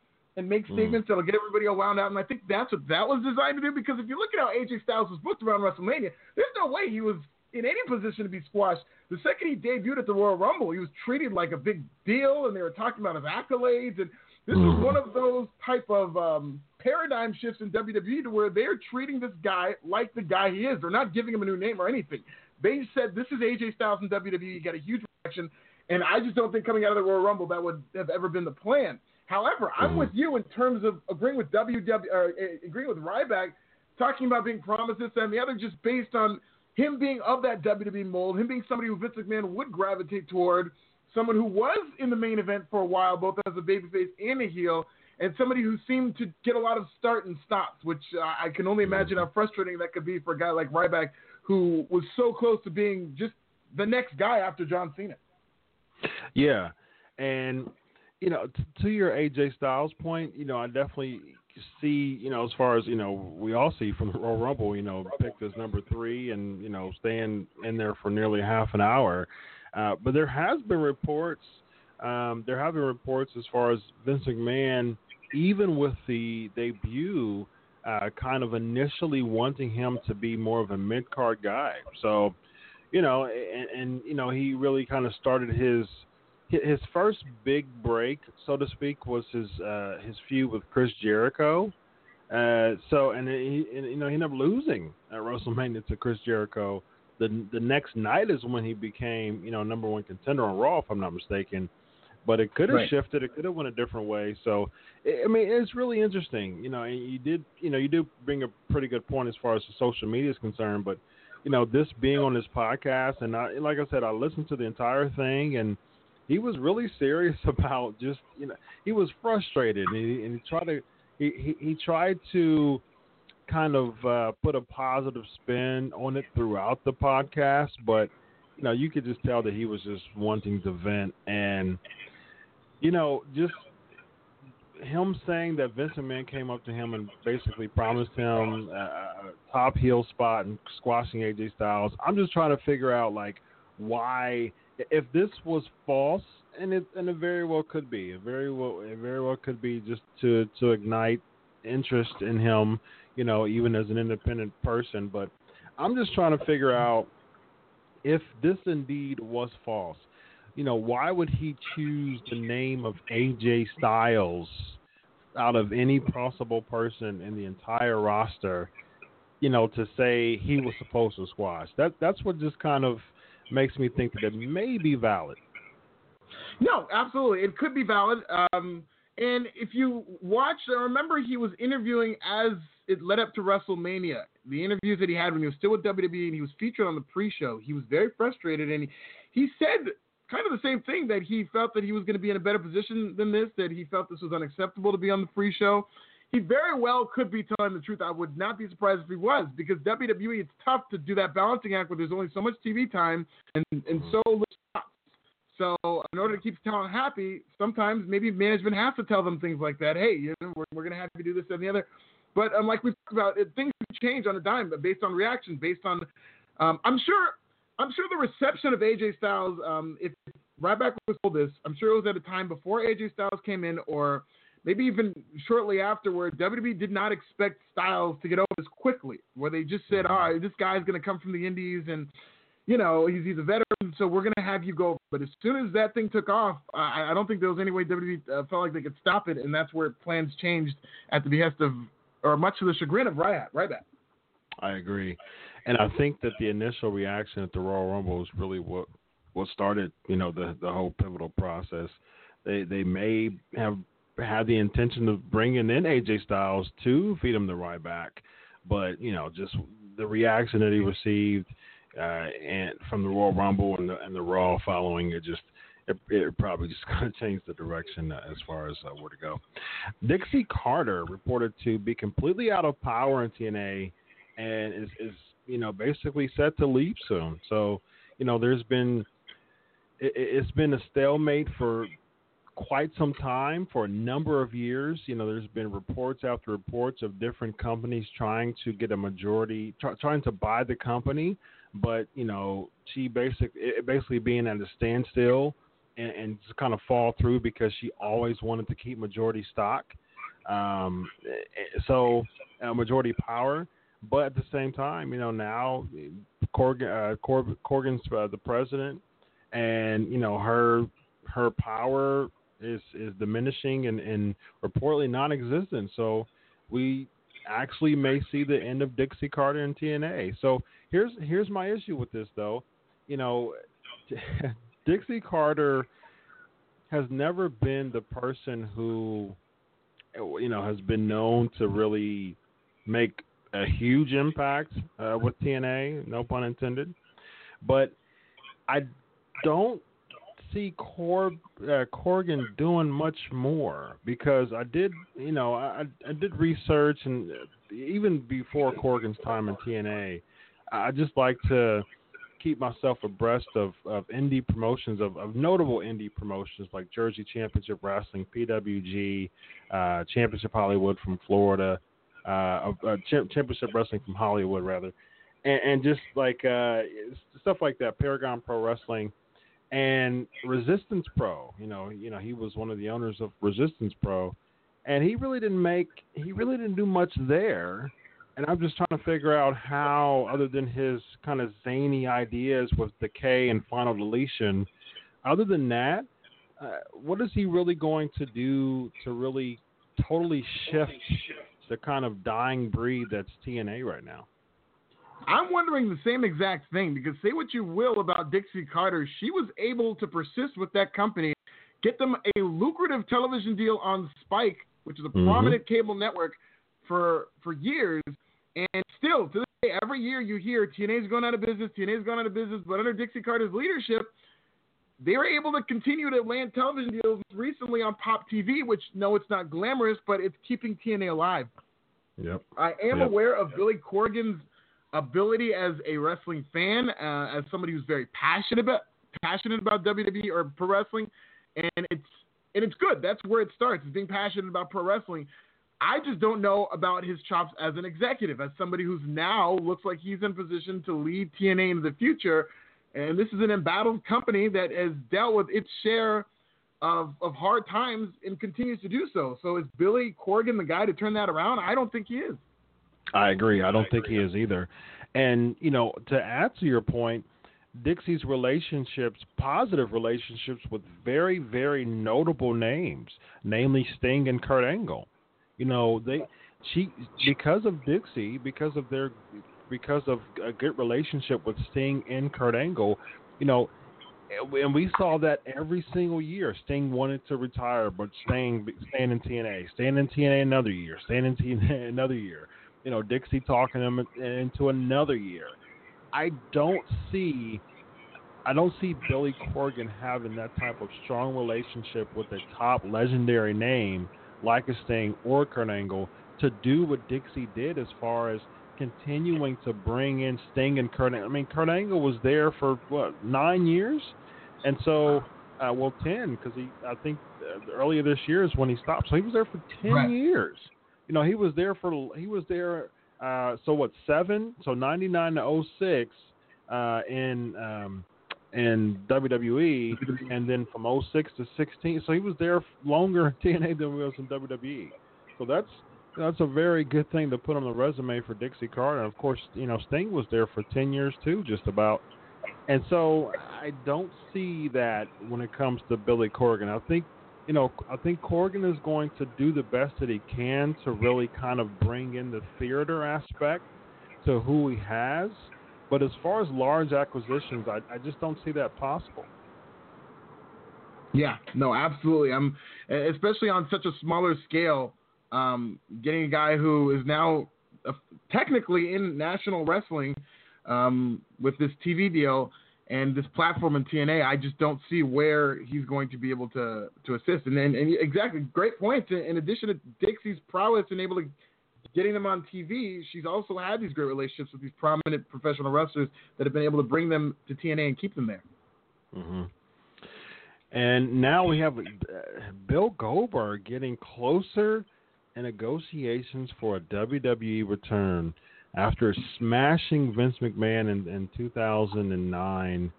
and make hmm. statements mm. that'll get everybody all wound out. And I think that's what that was designed to do. Because if you look at how AJ Styles was booked around WrestleMania, there's no way he was in any position to be squashed. The second he debuted at the Royal Rumble, he was treated like a big deal, and they were talking about his accolades. And this mm. hmm. one of those type of um, paradigm shifts in WWE to where they're treating this guy like the guy he is. They're not giving him a new name or anything. They said this is AJ Styles in WWE. You got a huge reaction, and I just don't think coming out of the Royal Rumble that would have ever been the plan. However, I'm with you in terms of agreeing with WWE or uh, agreeing with Ryback, talking about being promised this and the other, just based on him being of that WWE mold, him being somebody who Vince McMahon would gravitate toward, someone who was in the main event for a while, both as a babyface and a heel, and somebody who seemed to get a lot of start and stops, which uh, I can only imagine how frustrating that could be for a guy like Ryback, who was so close to being just the next guy after John Cena. Yeah, and you know, t- to your AJ Styles point, you know, I definitely see, you know, as far as you know, we all see from the Royal Rumble, you know, picked as number three, and you know, staying in there for nearly half an hour. Uh, but there has been reports. Um, there have been reports as far as Vince McMahon even with the debut, uh, kind of initially wanting him to be more of a mid card guy. So, you know, and, and you know, he really kind of started his his first big break, so to speak, was his uh, his feud with Chris Jericho. Uh, so, and he, and, you know, he ended up losing at WrestleMania to Chris Jericho. The the next night is when he became, you know, number one contender on Raw, if I'm not mistaken but it could have right. shifted. It could have went a different way. So, I mean, it's really interesting. You know, and you did, you know, you do bring a pretty good point as far as the social media is concerned. But, you know, this being on this podcast, and I, like I said, I listened to the entire thing, and he was really serious about just, you know, he was frustrated, and he, and he tried to, he, he, he tried to kind of uh, put a positive spin on it throughout the podcast, but you know, you could just tell that he was just wanting to vent and you know, just him saying that Vincent McMahon came up to him and basically promised him a top heel spot and squashing AJ Styles. I'm just trying to figure out like why, if this was false, and it and it very well could be, it very well it very well could be just to to ignite interest in him, you know, even as an independent person. But I'm just trying to figure out if this indeed was false you know, why would he choose the name of AJ Styles out of any possible person in the entire roster, you know, to say he was supposed to squash? That that's what just kind of makes me think that it may be valid. No, absolutely, it could be valid. Um, and if you watch, remember he was interviewing as it led up to WrestleMania. The interviews that he had when he was still with WWE and he was featured on the pre-show, he was very frustrated, and he, he said kind of the same thing that he felt that he was going to be in a better position than this, that he felt this was unacceptable to be on the free show. He very well could be telling the truth. I would not be surprised if he was because WWE, it's tough to do that balancing act where there's only so much TV time and, and so little spots. So in order to keep talent happy, sometimes maybe management has to tell them things like that. Hey, you know, we're, we're going to have you do this and the other. But um, like we talked about, it, things change on a dime, but based on reaction, based on, um, I'm sure, I'm sure the reception of AJ Styles, um, if Ryback was told this, I'm sure it was at a time before AJ Styles came in, or maybe even shortly afterward. WWE did not expect Styles to get over as quickly, where they just said, "All right, this guy's going to come from the Indies and." you know, he's he's a veteran, so we're gonna have you go. But as soon as that thing took off, I, I don't think there was any way WWE uh, felt like they could stop it, and that's where plans changed at the behest of, or much to the chagrin of Ryback. Ryback. I agree, and I think that the initial reaction at the Royal Rumble was really what what started, you know, the the whole pivotal process. They they may have had the intention of bringing in AJ Styles to feed him the Ryback, but you know, just the reaction that he received uh, and from the Royal Rumble and the and the Raw following it just it, it probably just kind of changed the direction uh, as far as uh, where to go. Dixie Carter reported to be completely out of power in TNA and is, is you know basically set to leave soon. So you know there's been it, it's been a stalemate for quite some time for a number of years. You know, there's been reports after reports of different companies trying to get a majority, try, trying to buy the company but you know she basic basically being at a standstill and, and just kind of fall through because she always wanted to keep majority stock, um, so uh, majority power. But at the same time, you know now Corgan, uh, Cor- Corgan's uh, the president, and you know her her power is is diminishing and, and reportedly non-existent. So we actually may see the end of Dixie Carter and TNA. So here's here's my issue with this though. You know, Dixie Carter has never been the person who you know has been known to really make a huge impact uh, with TNA, no pun intended. But I don't see Cor- uh, Corgan doing much more because I did, you know, I, I did research and even before Corgan's time in TNA, I just like to keep myself abreast of, of indie promotions, of, of notable indie promotions like Jersey Championship Wrestling, PWG, uh, Championship Hollywood from Florida, uh, uh, Championship Wrestling from Hollywood, rather, and, and just like uh, stuff like that, Paragon Pro Wrestling and Resistance Pro. You know, you know, he was one of the owners of Resistance Pro, and he really didn't make, he really didn't do much there and I'm just trying to figure out how, other than his kind of zany ideas with decay and final deletion, other than that, uh, what is he really going to do to really totally shift the kind of dying breed that's TNA right now? I'm wondering the same exact thing because say what you will about Dixie Carter, she was able to persist with that company, get them a lucrative television deal on Spike, which is a mm-hmm. prominent cable network, for for years, and still, to this day, every year you hear TNA's going out of business, TNA's going out of business, but under Dixie Carter's leadership, they were able to continue to land television deals recently on Pop TV, which, no, it's not glamorous, but it's keeping TNA alive. Yep. I am yep. aware of Billy Corgan's ability as a wrestling fan, uh, as somebody who's very passionate about passionate about WWE or pro wrestling, and it's and it's good. That's where it starts. Is being passionate about pro wrestling. I just don't know about his chops as an executive, as somebody who's now looks like he's in position to lead TNA into the future. And this is an embattled company that has dealt with its share of, of hard times and continues to do so. So is Billy Corgan the guy to turn that around? I don't think he is. I agree. I don't think he is either. And, you know, to add to your point, Dixie's relationships, positive relationships with very, very notable names, namely Sting and Kurt Angle. You know, they she because of Dixie, because of their because of a good relationship with Sting and Kurt Angle, you know, and we saw that every single year. Sting wanted to retire, but staying staying in TNA, staying in TNA another year, staying in TNA another year. You know, Dixie talking him into another year. I don't see I don't see Billy Corgan having that type of strong relationship with a top legendary name like a Sting or Kurt Angle to do what Dixie did as far as continuing to bring in Sting and Kurt. Angle. I mean, Kurt Angle was there for what nine years, and so Uh, well, ten because he. I think uh, earlier this year is when he stopped. So he was there for ten Right. years. You know, he was there for. He was there. Uh, so what? Seven. So ninety nine to 06 uh, in um, in WWE, and then from 06 to sixteen. So he was there longer in TNA than he was in WWE. So that's that's a very good thing to put on the resume for Dixie Carter. And of course, you know Sting was there for ten years too, just about. And so I don't see that when it comes to Billy Corgan. I think, you know, I think Corgan is going to do the best that he can to really kind of bring in the theater aspect to who he has. But as far as large acquisitions, I, I just don't see that possible. Yeah, no, absolutely. I'm especially on such a smaller scale. Um, getting a guy who is now uh, technically in national wrestling um, with this TV deal and this platform in TNA, I just don't see where he's going to be able to to assist. And then, and exactly, great point. In, in addition to Dixie's prowess and able to getting them on TV, she's also had these great relationships with these prominent professional wrestlers that have been able to bring them to TNA and keep them there. Mm-hmm. And now we have uh, Bill Goldberg getting closer in negotiations for a WWE return after smashing Vince McMahon in, in 2009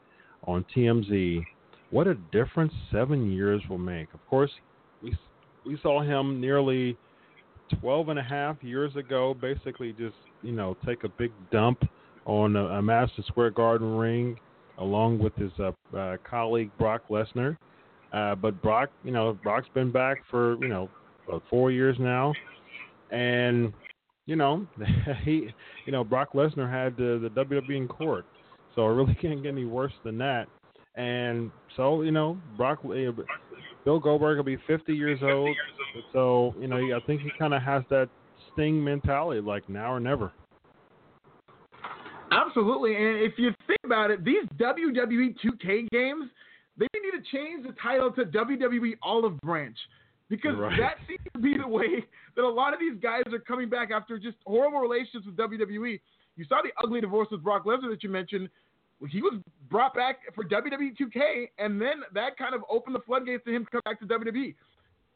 on TMZ. What a difference seven years will make. Of course, we we saw him nearly 12 and a half years ago, basically just you know take a big dump on a, a Square Garden ring, along with his uh, uh, colleague Brock Lesnar. Uh, but Brock, you know, Brock's been back for you know four years now, and you know he, you know, Brock Lesnar had the, the WWE in court, so it really can't get any worse than that. And so you know, Brock, uh, Bill Goldberg will be 50 years old, so you know, I think he kind of has that Sting mentality, like now or never. Absolutely, and if you think about it, these WWE 2K games, they need to change the title to WWE Olive Branch because Right. that seems to be the way that a lot of these guys are coming back after just horrible relationships with WWE. You saw the ugly divorce with Brock Lesnar that you mentioned. He was brought back for WWE 2K, and then that kind of opened the floodgates to him to come back to WWE.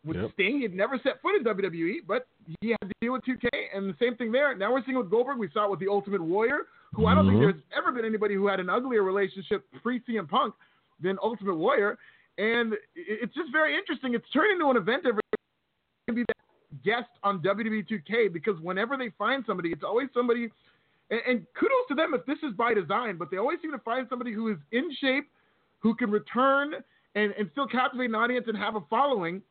With Yep. Sting, he'd never set foot in WWE, but he had to deal with 2K, and the same thing there. Now we're seeing with Goldberg. We saw it with the Ultimate Warrior, who I don't think Mhm. there's ever been anybody who had an uglier relationship pre CM Punk than Ultimate Warrior, and it's just very interesting. It's turned into an event every to be that guest on WWE 2K because whenever they find somebody, it's always somebody. And, and kudos to them if this is by design, but they always seem to find somebody who is in shape, who can return and, and still captivate an audience and have a following,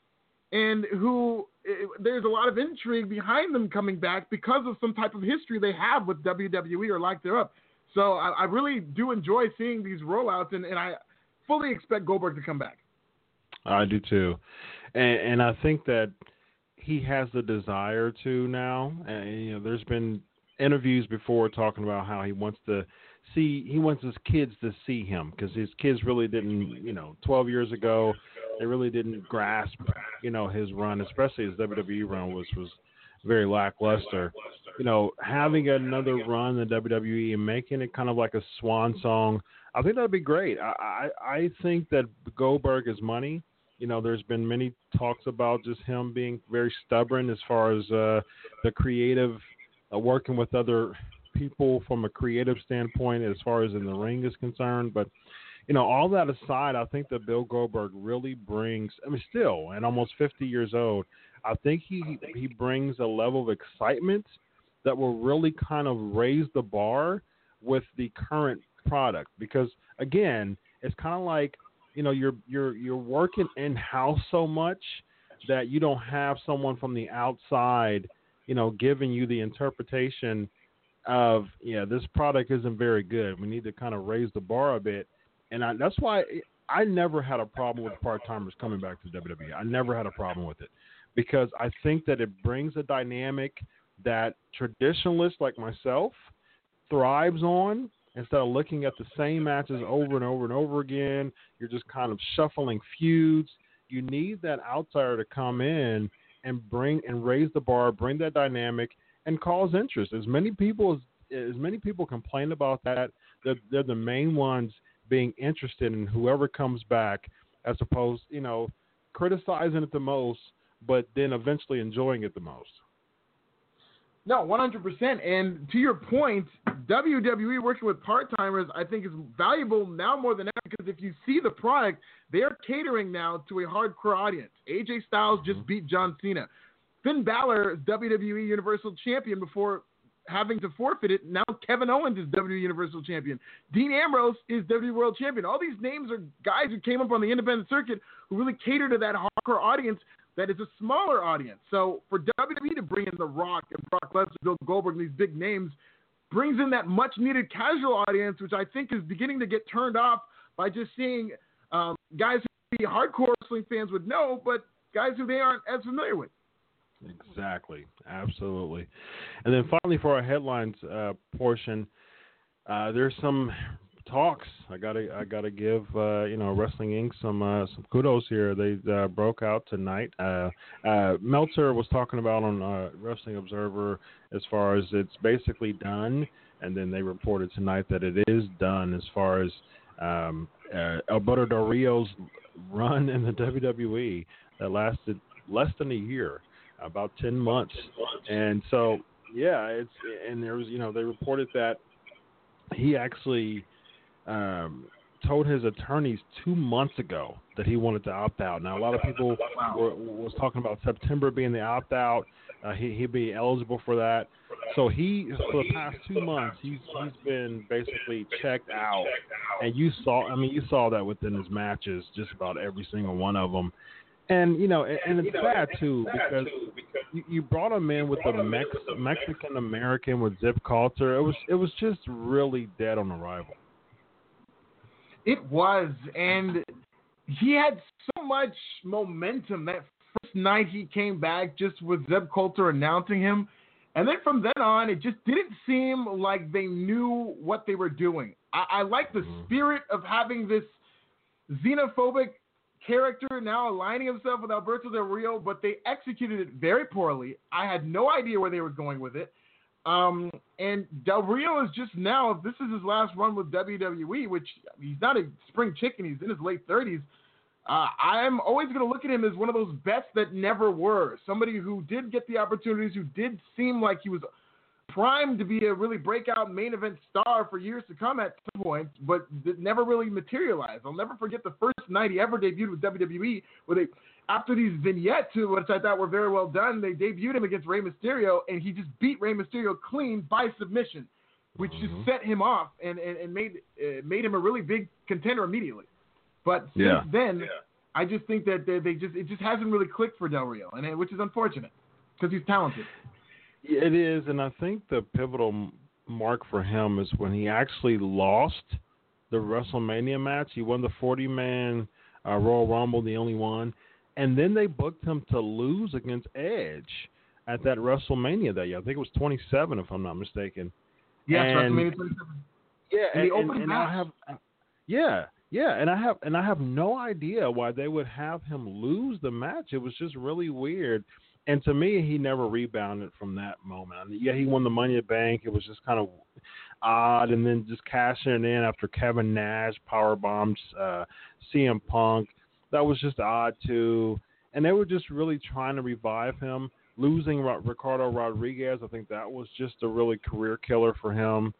and who eh, there's a lot of intrigue behind them coming back because of some type of history they have with WWE or like they're up. So I, I really do enjoy seeing these rollouts, and, and I fully expect Goldberg to come back. I do too, and, and I think that he has the desire to now. And you know, there's been interviews before talking about how he wants to see, he wants his kids to see him because his kids really didn't, you know, 12 years ago, they really didn't grasp, you know, his run, especially his WWE run, which was very lackluster. You know, having another run in WWE and making it kind of like a swan song, I think that'd be great. I I, I think that Goldberg is money. You know, there's been many talks about just him being very stubborn as far as uh, the creative, uh, working with other people from a creative standpoint as far as in the ring is concerned. But you know, all that aside, I think that Bill Goldberg really brings. I mean, still, and almost 50 years old, I think he he brings a level of excitement that will really kind of raise the bar with the current product. Because again, it's kind of like you know you're you're you're working in house so much that you don't have someone from the outside, you know, giving you the interpretation of yeah, this product isn't very good. We need to kind of raise the bar a bit, and I, that's why I never had a problem with part timers coming back to WWE. I never had a problem with it because I think that it brings a dynamic that traditionalists like myself thrives on instead of looking at the same matches over and over and over again. You're just kind of shuffling feuds. You need that outsider to come in and bring and raise the bar, bring that dynamic, and cause interest. As many people as as many people complain about that, they're, they're the main ones being interested in whoever comes back as opposed, you know, criticizing it the most, but then eventually enjoying it the most. No, 100%. And to your point, WWE working with part timers, I think, is valuable now more than ever because if you see the product, they are catering now to a hardcore audience. AJ Styles just mm-hmm. beat John Cena. Finn Balor, is WWE Universal Champion before having to forfeit it. Now Kevin Owens is WWE Universal Champion. Dean Ambrose is WWE World Champion. All these names are guys who came up on the independent circuit who really cater to that hardcore audience that is a smaller audience. So for WWE to bring in The Rock and Brock Lesnar, Bill Goldberg, and these big names brings in that much needed casual audience, which I think is beginning to get turned off by just seeing um, guys who the hardcore wrestling fans would know, but guys who they aren't as familiar with. Exactly, absolutely. And then finally, for our headlines uh, portion, uh, there's some talks. I gotta I gotta give uh, you know Wrestling Inc. some uh, some kudos here. They uh, broke out tonight. Uh, uh, Meltzer was talking about on uh, Wrestling Observer as far as it's basically done, and then they reported tonight that it is done as far as um, Alberto Del Rio's run in the WWE that lasted less than a year, about ten months, and so yeah, it's and there was you know they reported that he actually um, told his attorneys two months ago that he wanted to opt out. Now, a lot of people were, was talking about September being the opt out. Uh, he, he'd be eligible for that. So he, for the past two months, he's he's been basically checked out. And you saw, I mean, you saw that within his matches, just about every single one of them. And you know, and, and it's sad too because you, you brought him in with a Mex, Mexican American with Zeb Colter. It was it was just really dead on arrival. It was, and he had so much momentum that first night he came back just with Zeb Colter announcing him. And then from then on, it just didn't seem like they knew what they were doing. I, I like the mm-hmm. spirit of having this xenophobic character now aligning himself with Alberto Del Rio, but they executed it very poorly. I had no idea where they were going with it. Um, and Del Rio is just now, if this is his last run with WWE, which he's not a spring chicken. He's in his late 30s. Uh, I'm always going to look at him as one of those best that never were. Somebody who did get the opportunities, who did seem like he was primed to be a really breakout main event star for years to come at some point, but never really materialized. I'll never forget the first night he ever debuted with WWE, where they after these vignettes, which I thought were very well done, they debuted him against Rey Mysterio, and he just beat Rey Mysterio clean by submission, which mm-hmm. just set him off and, and, and made uh, made him a really big contender immediately. But since yeah. then, yeah. I just think that they, they, just it just hasn't really clicked for Del Rio, and which is unfortunate because he's talented. It is, and I think the pivotal mark for him is when he actually lost the WrestleMania match. He won the 40 man uh, Royal Rumble, the only one and then they booked him to lose against Edge at that WrestleMania that year. I think it was 27, if I'm not mistaken. Yeah, WrestleMania 27. Yeah, and, and, and, and I have, yeah, yeah, and I have, and I have no idea why they would have him lose the match. It was just really weird. And to me, he never rebounded from that moment. I mean, yeah, he won the Money at Bank. It was just kind of odd, and then just cashing it in after Kevin Nash power bombs uh, CM Punk that was just odd too. And they were just really trying to revive him. Losing Ricardo Rodriguez, I think that was just a really career killer for him.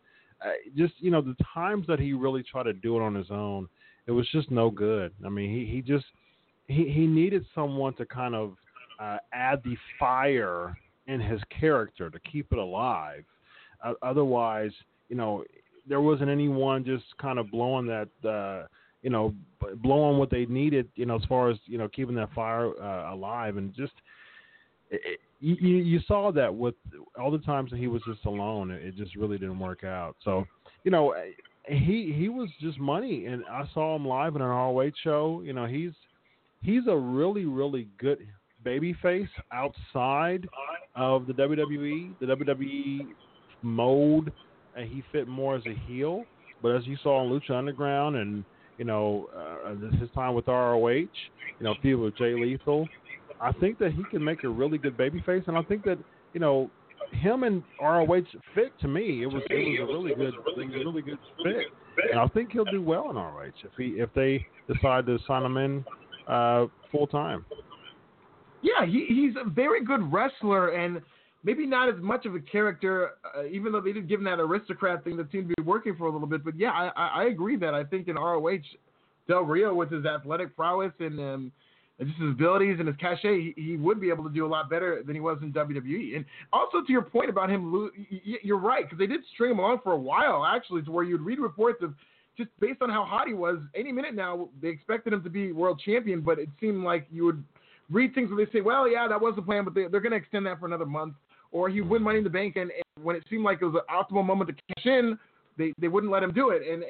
Uh, just you know the times that he really tried to do it on his own, it was just no good. I mean, he he just he he needed someone to kind of uh, add the fire in his character to keep it alive. Uh, otherwise, you know, there wasn't anyone just kind of blowing that uh, you know, blowing what they needed, you know, as far as you know, keeping that fire uh, alive, and just it, you you saw that with all the times that he was just alone, it just really didn't work out. So, you know, he he was just money, and I saw him live in an ROH show. You know, he's he's a really really good baby face outside of the WWE, the WWE mode, and he fit more as a heel. But as you saw in Lucha Underground and you know, uh, his time with ROH, you know, feud with Jay Lethal. I think that he can make a really good babyface, and I think that you know, him and ROH fit to me. It was it was a really good it was really good fit. and I think he'll do well in ROH if he if they decide to sign him in uh, full time. Yeah, he, he's a very good wrestler, and maybe not as much of a character, uh, even though they did give him that aristocrat thing that seemed to be working for a little bit. But yeah, I, I agree that I think in ROH, Del Rio with his athletic prowess and um, just his abilities and his cachet, he, he, would be able to do a lot better than he was in WWE. And also to your point about him, you're right because they did string him along for a while actually, to where you'd read reports of just based on how hot he was. Any minute now, they expected him to be world champion, but it seemed like you would read things where they say, well, yeah, that was the plan, but they, are going to extend that for another month. Or he would win Money in the Bank, and, and when it seemed like it was an optimal moment to cash in, they, they wouldn't let him do it. And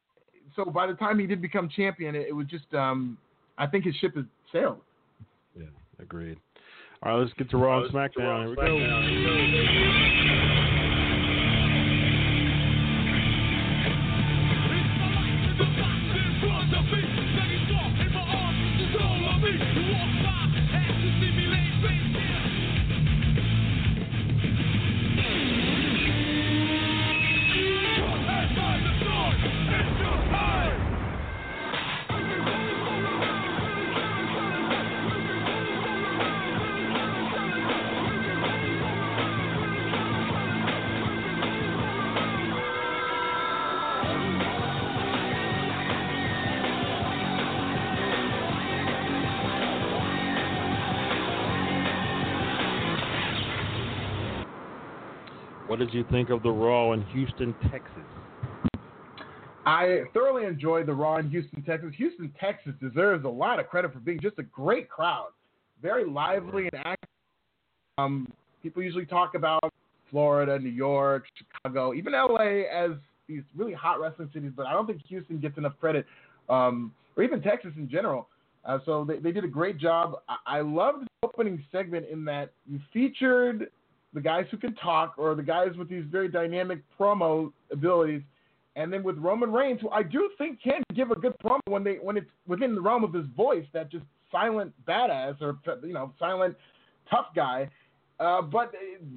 so by the time he did become champion, it, it was just, um, I think his ship has sailed. Yeah, agreed. All right, let's get to Raw and SmackDown. Here we go. Did you think of the Raw in Houston, Texas? I thoroughly enjoyed the Raw in Houston, Texas. Houston, Texas deserves a lot of credit for being just a great crowd, very lively and active. Um, people usually talk about Florida, New York, Chicago, even LA as these really hot wrestling cities, but I don't think Houston gets enough credit, um, or even Texas in general. Uh, so they, they did a great job. I, I loved the opening segment in that you featured the guys who can talk or the guys with these very dynamic promo abilities. And then with Roman Reigns, who I do think can give a good promo when they when it's within the realm of his voice, that just silent badass or you know silent tough guy. Uh, but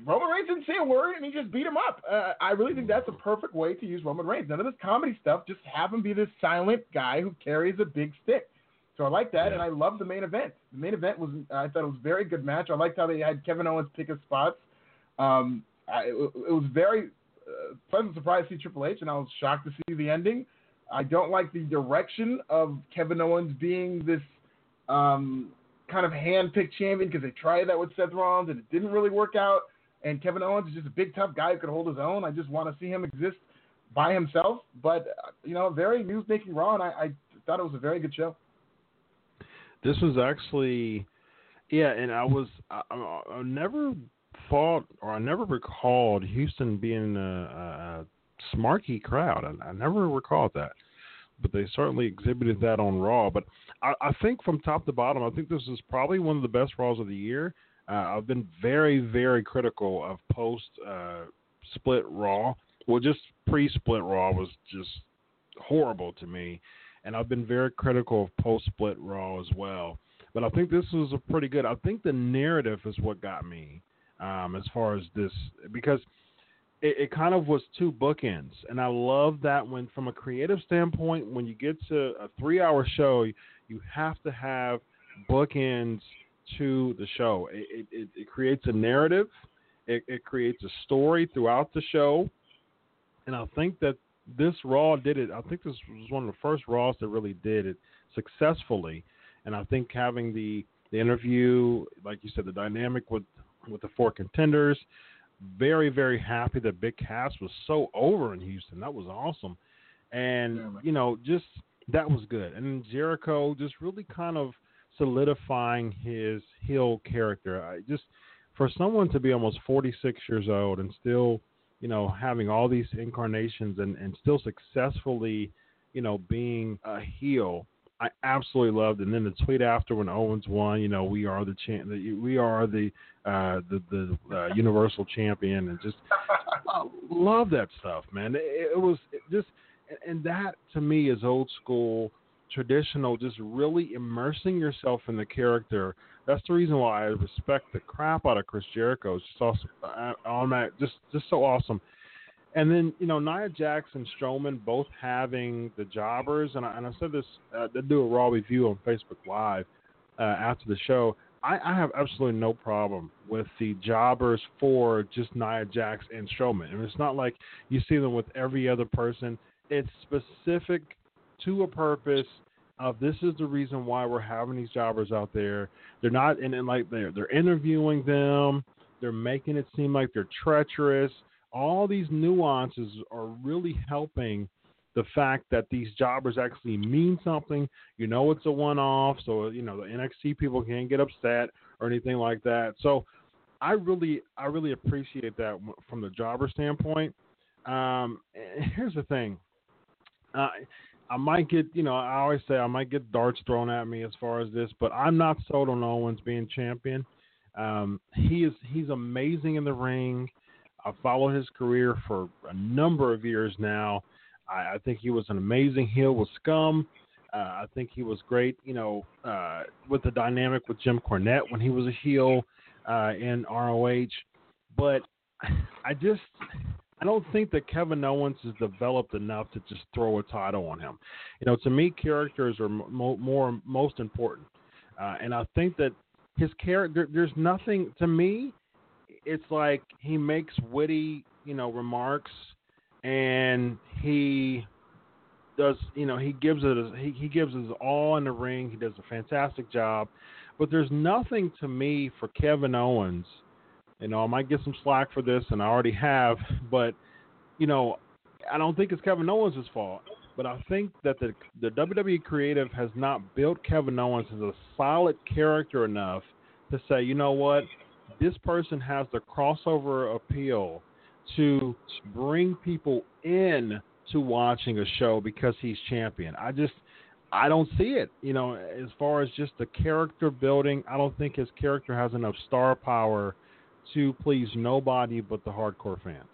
Roman Reigns didn't say a word and he just beat him up. Uh, I really think that's a perfect way to use Roman Reigns. None of this comedy stuff. Just have him be this silent guy who carries a big stick. So I like that, yeah. and I love the main event. The main event was I thought it was a very good match. I liked how they had Kevin Owens pick his spots. Um, I, it, was very uh, pleasant surprise to see Triple H, and I was shocked to see the ending. I don't like the direction of Kevin Owens being this um, kind of hand-picked champion because they tried that with Seth Rollins and it didn't really work out. And Kevin Owens is just a big, tough guy who could hold his own. I just want to see him exist by himself. But you know, very news-making Raw, and I, I thought it was a very good show. This was actually, yeah, and I was I, I never thought, or I never recalled Houston being a, a smarky crowd. I, I never recalled that, but they certainly exhibited that on Raw. But I, I think from top to bottom, I think this is probably one of the best Raws of the year. Uh, I've been very, very critical of post uh, split Raw. Well, just pre split Raw was just horrible to me, and I've been very critical of post split Raw as well. But I think this was a pretty good. I think the narrative is what got me um, as far as this because it, it, kind of was two bookends, and I love that when from a creative standpoint, when you get to a three-hour show, you have to have bookends to the show. It, it, it creates a narrative, it, it creates a story throughout the show, and I think that this Raw did it. I think this was one of the first Raws that really did it successfully, and I think having the the interview, like you said, the dynamic with with the four contenders. Very, very happy that Big Cass was so over in Houston. That was awesome. And, you know, just that was good. And Jericho just really kind of solidifying his heel character. I just for someone to be almost 46 years old and still, you know, having all these incarnations and, and still successfully, you know, being a heel I absolutely loved. And then the tweet after when Owens won, you know, we are the champ, we are the uh, the the uh, Universal Champion, and just love that stuff, man. It, it was just, and that to me is old school, traditional. Just really immersing yourself in the character. That's the reason why I respect the crap out of Chris Jericho. It's just awesome, uh, automatic, just just so awesome. And then you know Nia and Strowman both having the jobbers, and I, and I said this uh, to do a raw review on Facebook Live uh, after the show. I, I have absolutely no problem with the jobbers for just Nia Jax and Strowman. And it's not like you see them with every other person. It's specific to a purpose of this is the reason why we're having these jobbers out there. They're not and, and like they're they're interviewing them. They're making it seem like they're treacherous. All these nuances are really helping the fact that these jobbers actually mean something. You know, it's a one off, so you know the NXT people can't get upset or anything like that. So I really, I really appreciate that from the jobber standpoint. Um, here's the thing. Uh, I might get, you know, I always say I might get darts thrown at me as far as this, but I'm not sold on Owens being champion. Um, he is, he's amazing in the ring. I followed his career for a number of years now. I, I think he was an amazing heel with Scum. Uh, I think he was great, you know, uh, with the dynamic with Jim Cornette when he was a heel uh, in ROH. But I just, I don't think that Kevin Owens is developed enough to just throw a title on him. You know, to me, characters are mo- more most important, uh, and I think that his character. There's nothing to me. It's like he makes witty, you know, remarks and he does you know he gives it he, he gives his all in the ring. He does a fantastic job. But there's nothing to me for kevin owens. You know i might get some slack for this and i already have but you know i don't think it's kevin owens' fault. But i think that the the wwe creative has not built kevin owens as a solid character enough to say you know what this person has the crossover appeal to bring people in to watching a show because he's champion. I just I don't see it. You know, as far as just the character building, I don't think his character has enough star power to please nobody but the hardcore fans.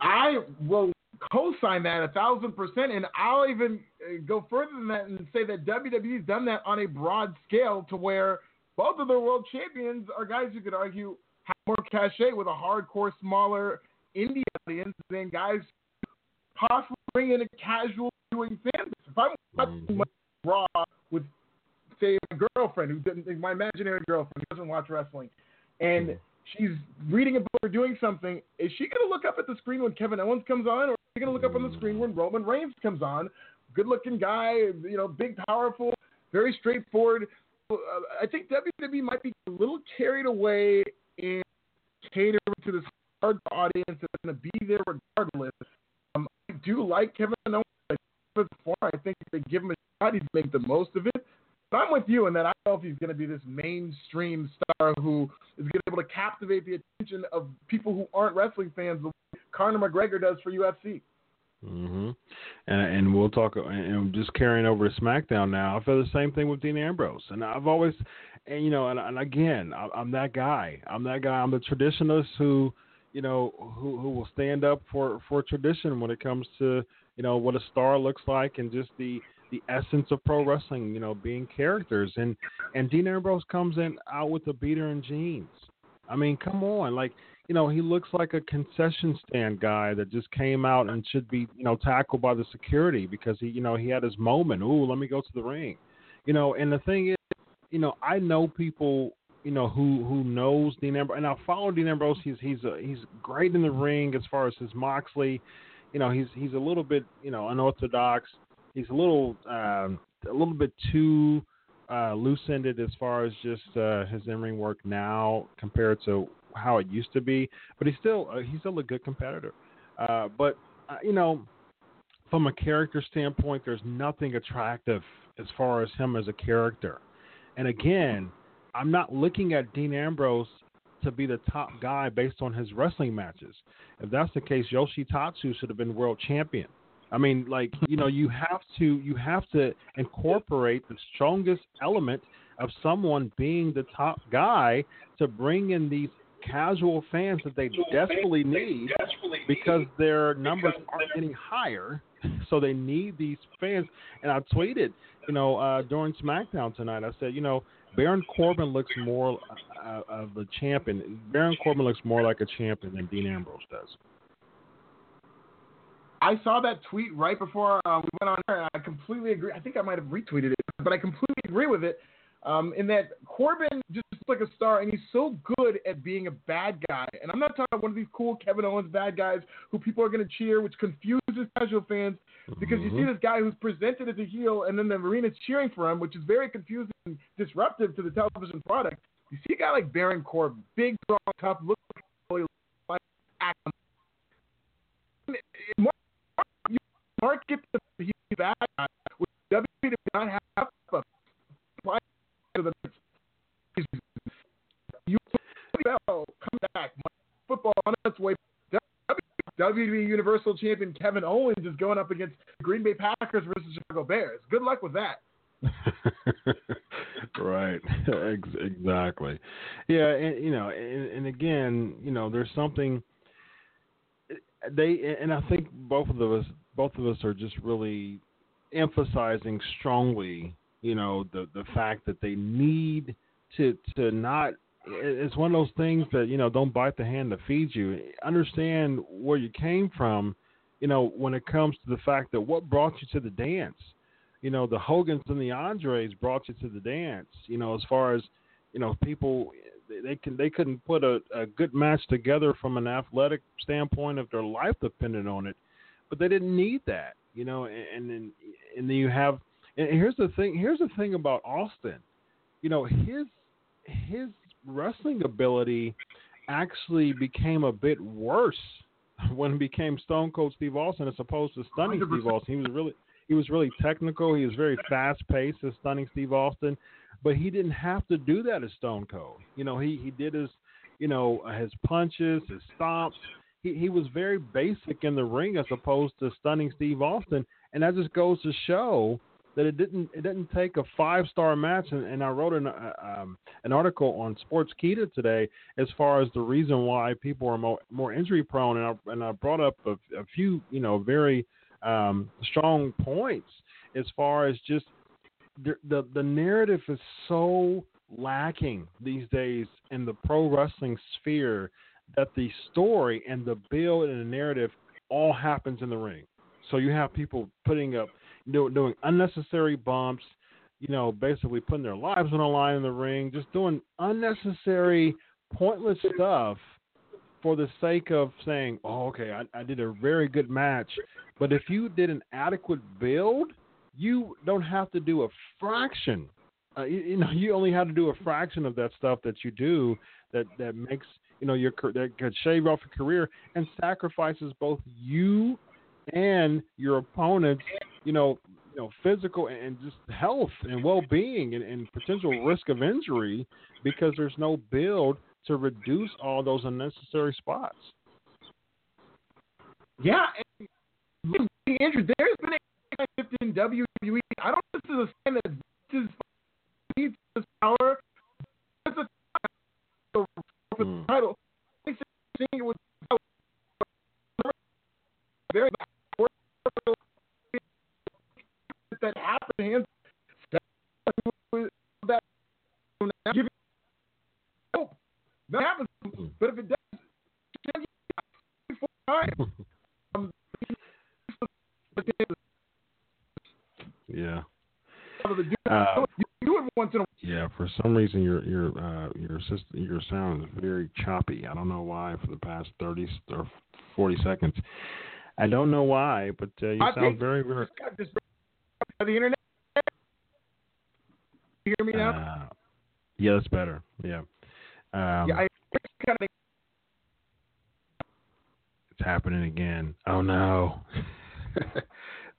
I will co-sign that a thousand percent, and I'll even uh, go further than that and say that WWE's done that on a broad scale to where both of their world champions are guys who could argue have more cachet with a hardcore, smaller indie audience than guys possibly bring in a casual viewing fan base. If I'm watching mm-hmm. Raw with, say, my girlfriend who doesn't, my imaginary girlfriend who doesn't watch wrestling, and mm-hmm. she's reading a book or doing something, is she going to look up at the screen when Kevin Owens comes on, or is she going to look up on the screen when Roman Reigns comes on? Good-looking guy, you know, big, powerful, very straightforward. Uh, I think WWE might be a little carried away in catering to this hard audience that's going to be there regardless. Um, I do like Kevin Owens. Before. I think if they give him a shot, he'd make the most of it. But I'm with you in that I don't know if he's going to be this mainstream star who is going to be able to captivate the attention of people who aren't wrestling fans the way Conor McGregor does for UFC. Mm-hmm. And and we'll talk and just carrying over to SmackDown now. I feel the same thing with Dean Ambrose, and I've always, and you know, and, and again, I, I'm that guy. I'm that guy. I'm the traditionalist who, you know, who who will stand up for for tradition when it comes to you know what a star looks like and just the the essence of pro wrestling. You know, being characters, and and Dean Ambrose comes in out with a beater and jeans. I mean, come on, like you know, he looks like a concession stand guy that just came out and should be, you know, tackled by the security because he, you know, he had his moment. Ooh, let me go to the ring. You know, and the thing is, you know, I know people, you know, who who knows Dean Ambrose, and I follow Dean Ambrose. He's he's a, he's great in the ring as far as his Moxley. You know, he's he's a little bit, you know, unorthodox. He's a little um, a little bit too uh, loose ended as far as just uh, his in ring work now compared to how it used to be, but he's still uh, he's still a good competitor. Uh, but uh, you know, from a character standpoint, there's nothing attractive as far as him as a character. And again, I'm not looking at Dean Ambrose to be the top guy based on his wrestling matches. If that's the case, Yoshitatsu should have been world champion. I mean, like you know, you have to you have to incorporate the strongest element of someone being the top guy to bring in these casual fans that they desperately need because their numbers aren't getting higher. So they need these fans. And I tweeted, you know, uh, during SmackDown tonight, I said, you know, Baron Corbin looks more uh, of a champion. Baron Corbin looks more like a champion than Dean Ambrose does. I saw that tweet right before uh, we went on air, and I completely agree. I think I might have retweeted it, but I completely agree with it. Um, in that Corbin just looks like a star, and he's so good at being a bad guy. And I'm not talking about one of these cool Kevin Owens bad guys who people are going to cheer, which confuses casual fans because Mm-hmm. you see this guy who's presented as a heel, and then the arena's cheering for him, which is very confusing and disruptive to the television product. You see a guy like Baron Corbin, big, strong, tough, looks like like act. Mark, you market the bad guy. With WWE did not have to the you come back. Football on its way. WWE Universal Champion Kevin Owens is going up against Green Bay Packers versus Chicago Bears. Good luck with that. right exactly yeah and you know and, and again you know there's something they and i think both of us both of us are just really emphasizing strongly you know the the fact that they need to to not it's one of those things that you know don't bite the hand that feeds you understand where you came from you know when it comes to the fact that what brought you to the dance you know, the Hogans and the Andres brought you to the dance. You know, as far as you know, people they can they couldn't put a, a good match together from an athletic standpoint if their life depended on it, but they didn't need that. You know, and and and then you have and here's the thing here's the thing about Austin. You know, his his wrestling ability actually became a bit worse when he became Stone Cold Steve Austin as opposed to Stunning Steve 100%. Austin. He was really he was really technical. He was very fast paced as Stunning Steve Austin, but he didn't have to do that as Stone Cold. You know, he he did his you know his punches, his stomps. He he was very basic in the ring as opposed to Stunning Steve Austin, and that just goes to show that it didn't it didn't take a five star match. And, and I wrote an uh, um, an article on Sports Sportskeeda today as far as the reason why people are more more injury prone, and I and I brought up a, a few you know very um, strong points as far as just the, the the narrative is so lacking these days in the pro wrestling sphere that the story and the build and the narrative all happens in the ring. So you have people putting up doing unnecessary bumps, you know, basically putting their lives on the line in the ring, just doing unnecessary, pointless stuff for the sake of saying, "Oh, okay, I, I did a very good match." But if you did an adequate build, you don't have to do a fraction. Uh, you, you know, you only have to do a fraction of that stuff that you do that that makes you know your that could shave off your career and sacrifices both you and your opponent's you know you know physical and just health and well-being and, and potential risk of injury because there's no build to reduce all those unnecessary spots. Yeah, and being injured. There's been a shift in WWE. I don't know this is a sign that this is needs this power. It's a for the hmm. title. I think seeing it was very that happened. That giving hope that happens, but if it does. Um, Yeah. Uh, you do once in a Yeah, for some reason your your uh, your system, your sound is very choppy. I don't know why for the past thirty or forty seconds. I don't know why, but uh, you I sound very very. By the internet. You hear me now? Uh, yeah, that's better. Yeah. Um, yeah, I kind of it's happening again. Oh no.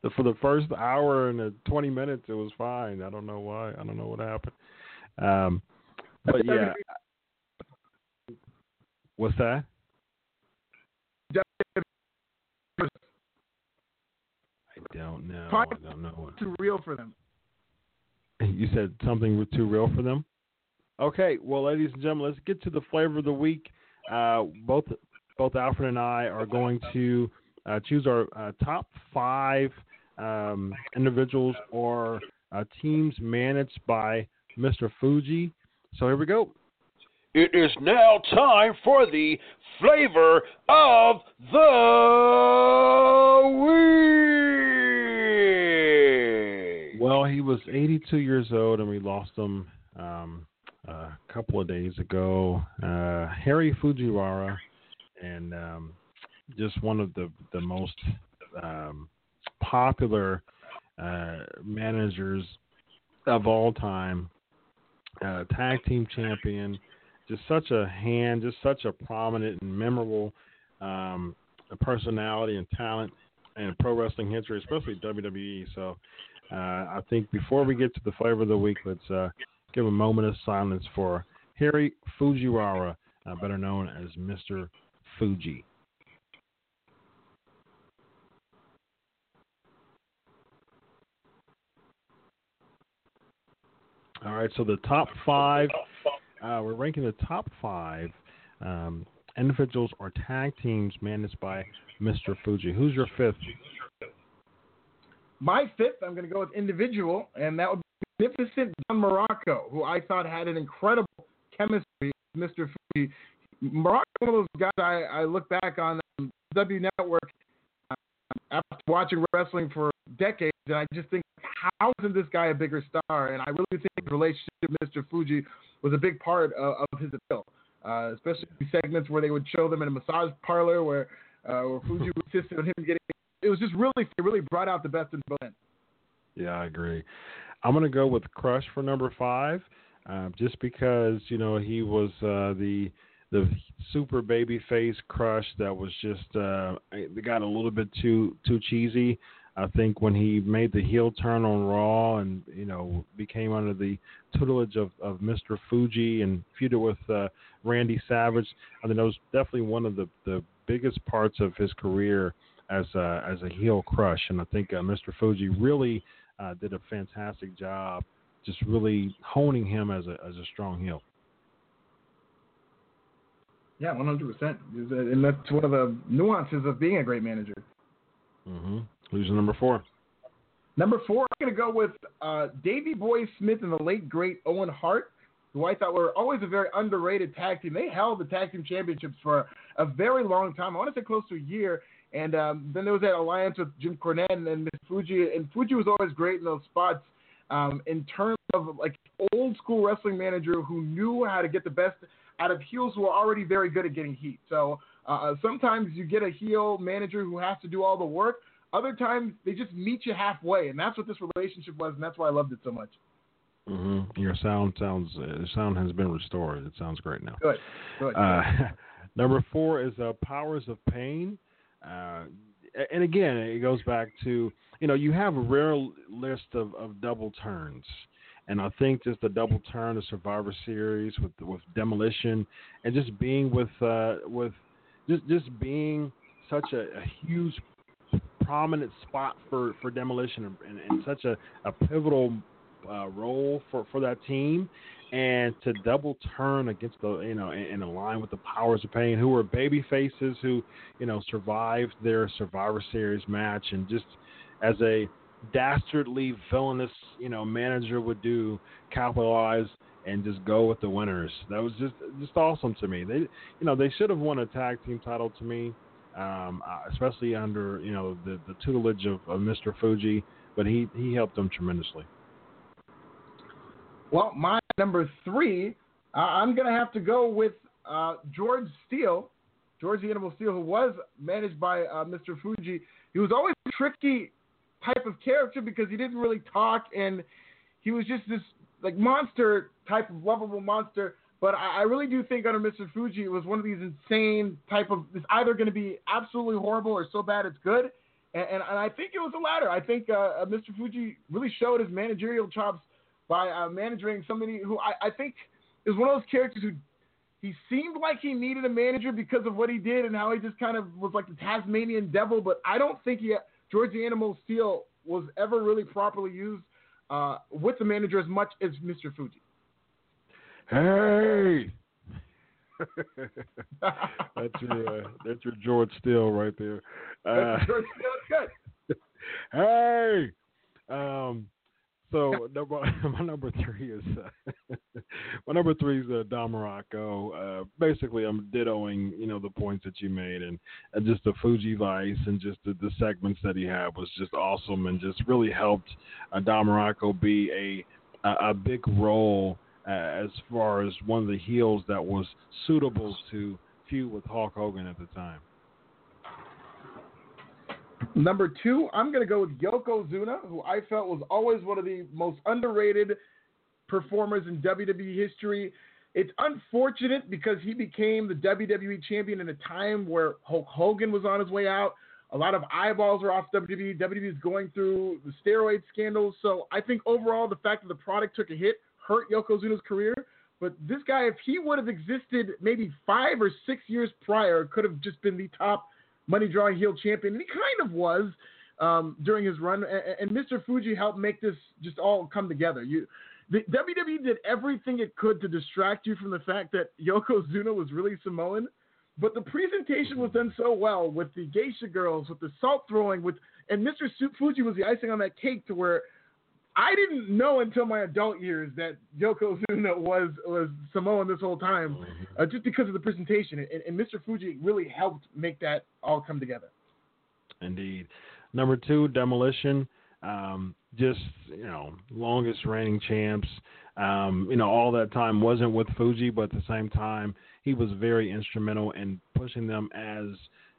the, for the first hour and uh, twenty minutes, it was fine. I don't know why. I don't know what happened. Um, but yeah. What's that? I don't know. I don't know. too real for them. You said something was too real for them. Okay, well, ladies and gentlemen, let's get to the flavor of the week. Uh, both both Alfred and I are going to uh, choose our uh, top five um, individuals or uh, teams managed by Mr. Fuji. So here we go. it is now time for the flavor of the week. Well, he was 82 years old, and we lost him um, a couple of days ago. Uh, Harry Fujiwara, and um, just one of the the most um, popular uh, managers of all time. Uh, tag team champion, just such a hand, just such a prominent and memorable um, personality and talent in pro wrestling history, especially WWE. So uh, I think before we get to the flavor of the week, let's uh, give a moment of silence for Harry Fujiwara, uh, better known as Mr. Fuji. All right, so the top five, uh, we're ranking the top five um, individuals or tag teams managed by Mr. Fuji. Who's your fifth? My fifth, I'm going to go with individual, and that would be Magnificent Don Muraco, who I thought had an incredible chemistry with Mr. Fuji. Muraco, one of those guys I, I look back on um, W Network uh, after watching wrestling for decades, and I just think, how isn't this guy a bigger star? And I really think the relationship with Mr. Fuji was a big part of, of his appeal, uh, especially segments where they would show them in a massage parlor where, uh, where Fuji insisted on him getting. It was just really, it really brought out the best in both. Yeah, I agree. I'm to go with Crush for number five, uh, just because you know he was uh, the the super baby face Crush that was just uh, they got a little bit too too cheesy. I think when he made the heel turn on Raw and you know became under the tutelage of, of Mr. Fuji and feuded with uh, Randy Savage, I think that was definitely one of the, the biggest parts of his career as a, as a heel crush. And I think uh, Mr. Fuji really uh, did a fantastic job, just really honing him as a as a strong heel. Yeah, one hundred percent, and that's one of the nuances of being a great manager. Mm-hmm. Who's number four? Number four, I'm going to go with uh, Davey Boy Smith and the late great Owen Hart, who I thought were always a very underrated tag team. They held the tag team championships for a very long time. I want to say close to a year. And um, then there was that alliance with Jim Cornette and, and Fuji, and Fuji was always great in those spots. Um, in terms of like old school wrestling manager who knew how to get the best out of heels who are already very good at getting heat. So uh, sometimes you get a heel manager who has to do all the work. Other times they just meet you halfway, and that's what this relationship was, and that's why I loved it so much. Mm-hmm. Your sound sounds uh, sound has been restored. It sounds great now. Good. Good. Uh, number four is uh, Powers of Pain. Uh, and again, it goes back to you know you have a rare list of, of double turns, and I think just the double turn of Survivor Series with with Demolition, and just being with uh, with just just being such a, a huge prominent spot for, for demolition and, and such a, a pivotal uh, role for, for that team and to double turn against the you know and, line with the powers of pain who were baby faces who you know survived their survivor series match and just as a dastardly villainous you know manager would do capitalize and just go with the winners that was just just awesome to me they you know they should have won a tag team title to me um, uh, especially under you know the, the tutelage of, of Mr. Fuji, but he, he helped them tremendously. Well, my number three, uh, I'm going to have to go with uh, George Steele, George the Animal Steele, who was managed by uh, Mr. Fuji. He was always a tricky type of character because he didn't really talk, and he was just this like monster type of lovable monster. But I, I really do think under Mr. Fuji, it was one of these insane type of. It's either going to be absolutely horrible or so bad it's good. And, and, and I think it was the latter. I think uh, uh Mr. Fuji really showed his managerial chops by uh, managing somebody who I, I think is one of those characters who he seemed like he needed a manager because of what he did and how he just kind of was like the Tasmanian devil. But I don't think he, George the Animal Steele was ever really properly used uh, with the manager as much as Mr. Fuji. Hey, that's your uh, that's your George Steele right there. Uh, George Steele, good. hey, um, So number, my number three is uh, my number three is uh, Don Muraco. Uh, basically, I'm dittoing you know the points that you made, and, and just the Fuji Vice and just the, the, segments that he had was just awesome, and just really helped uh, Don Muraco be a a, a big role uh, as far as one of the heels that was suitable to feud with Hulk Hogan at the time. Number two, I'm going to go with Yokozuna, who I felt was always one of the most underrated performers in WWE history. It's unfortunate because he became the WWE champion in a time where Hulk Hogan was on his way out. A lot of eyeballs are off WWE. WWE is going through the steroid scandals. So I think overall, the fact that the product took a hit hurt Yokozuna's career. But this guy, if he would have existed maybe five or six years prior, could have just been the top money drawing heel champion, and he kind of was um, during his run. And, and, Mr. Fuji helped make this just all come together. You, the WWE did everything it could to distract you from the fact that Yokozuna was really Samoan. But the presentation was done so well with the geisha girls, with the salt throwing, with and Mr. Fuji was the icing on that cake to where I didn't know until my adult years that Yokozuna was was Samoan this whole time, uh, just because of the presentation. And, and, Mr. Fuji really helped make that all come together. Indeed. Number two, Demolition. Um, just you know, longest reigning champs. Um, you know, all that time wasn't with Fuji, but at the same time, he was very instrumental in pushing them as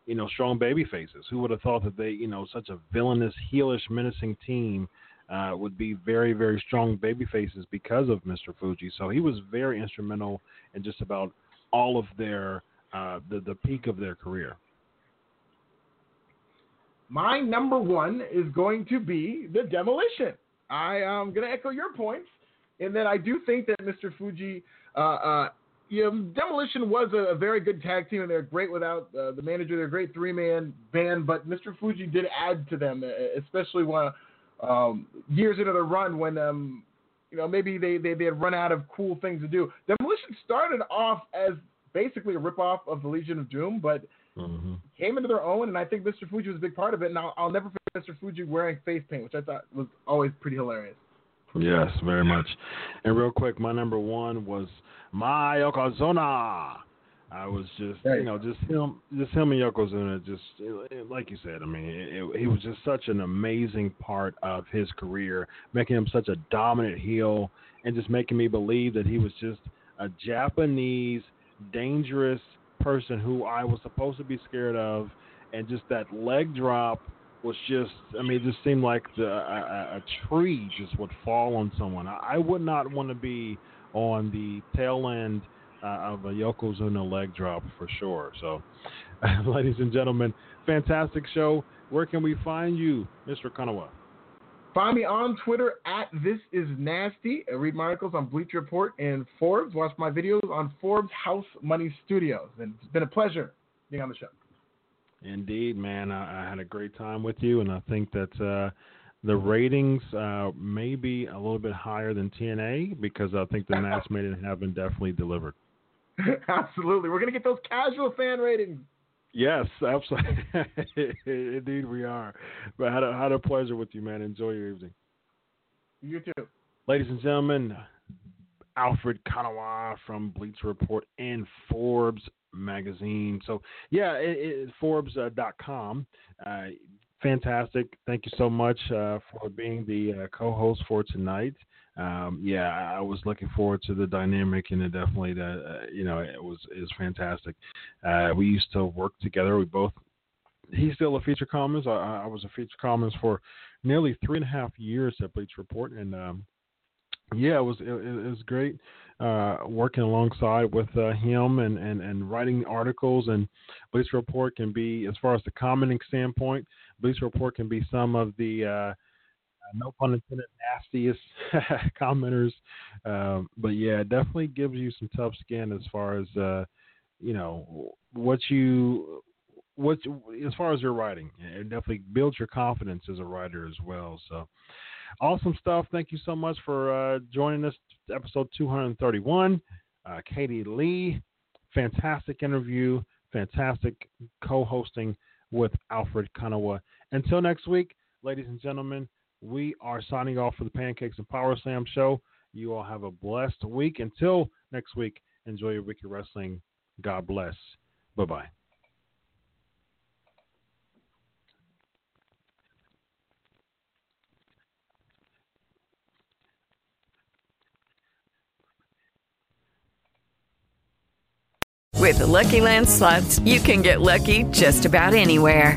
you know strong baby faces. Who would have thought that they, you know, such a villainous, heelish, menacing team uh, would be very, very strong baby faces because of Mr. Fuji. So he was very instrumental in just about all of their uh, the the peak of their career. My number one is going to be the demolition. I am going to echo your points and that I do think that Mr. Fuji, uh, uh, you know, Demolition was a, a, very good tag team and they're great without uh, the manager. They're a great three man band, but Mr. Fuji did add to them, especially when um, years into the run when um, you know maybe they, they they had run out of cool things to do. Demolition started off as basically a ripoff of the Legion of Doom, but mm-hmm. came into their own, and I think Mr. Fuji was a big part of it. And I'll, I'll never forget Mr. Fuji wearing face paint, which I thought was always pretty hilarious. Yes, very much. And real quick, my number one was my Yokozuna. I was just, you know, just him, just him and Yokozuna. Just like you said, I mean, it, he was just such an amazing part of his career, making him such a dominant heel, and just making me believe that he was just a Japanese, dangerous person who I was supposed to be scared of, and just that leg drop was just, I mean, it just seemed like the, a, a tree just would fall on someone. I, I would not want to be on the tail end uh, of a Yokozuna leg drop for sure. So, ladies and gentlemen, fantastic show. Where can we find you, Mr. Konuwa? Find me on Twitter at This Is Nasty. I read my articles on Bleacher Report and Forbes. Watch my videos on Forbes House Money Studios. And it's been a pleasure being on the show. Indeed, man. I, I had a great time with you, and I think that uh, the ratings uh, may be a little bit higher than TNA because I think the Mass Made in Heaven definitely delivered. absolutely. We're going to get those casual fan ratings. Yes, absolutely. Indeed, we are. But I had a, had a pleasure with you, man. Enjoy your evening. You too. Ladies and gentlemen, Alfred Konuwa from Bleacher Report and Forbes magazine. So, yeah, it, it, Forbes.com. Uh, fantastic. Thank you so much uh, for being the uh, co host for tonight um, yeah, I was looking forward to the dynamic, and it definitely, uh, you know, it was is fantastic. Uh, we used to work together. We both. He's still a feature columnist. I, I was a feature columnist for nearly three and a half years at Bleach Report, and um, yeah, it was it, it was great uh, working alongside with uh, him and, and, and writing articles. And Bleach Report can be, as far as the commenting standpoint, Bleach Report can be some of the uh, no pun intended, nastiest commenters. Um, but yeah, it definitely gives you some tough skin as far as uh, you know what you what as far as your writing. It definitely builds your confidence as a writer as well. So awesome stuff. Thank you so much for uh, joining us. Episode 231. Uh, Katie Lea, fantastic interview, fantastic co-hosting with Alfred Konuwa. Until next week, ladies and gentlemen, we are signing off for the Pancakes and Power Slam show. You all have a blessed week. Until next week, enjoy your week of wrestling. God bless. Bye bye. With the Lucky Land slots, you can get lucky just about anywhere.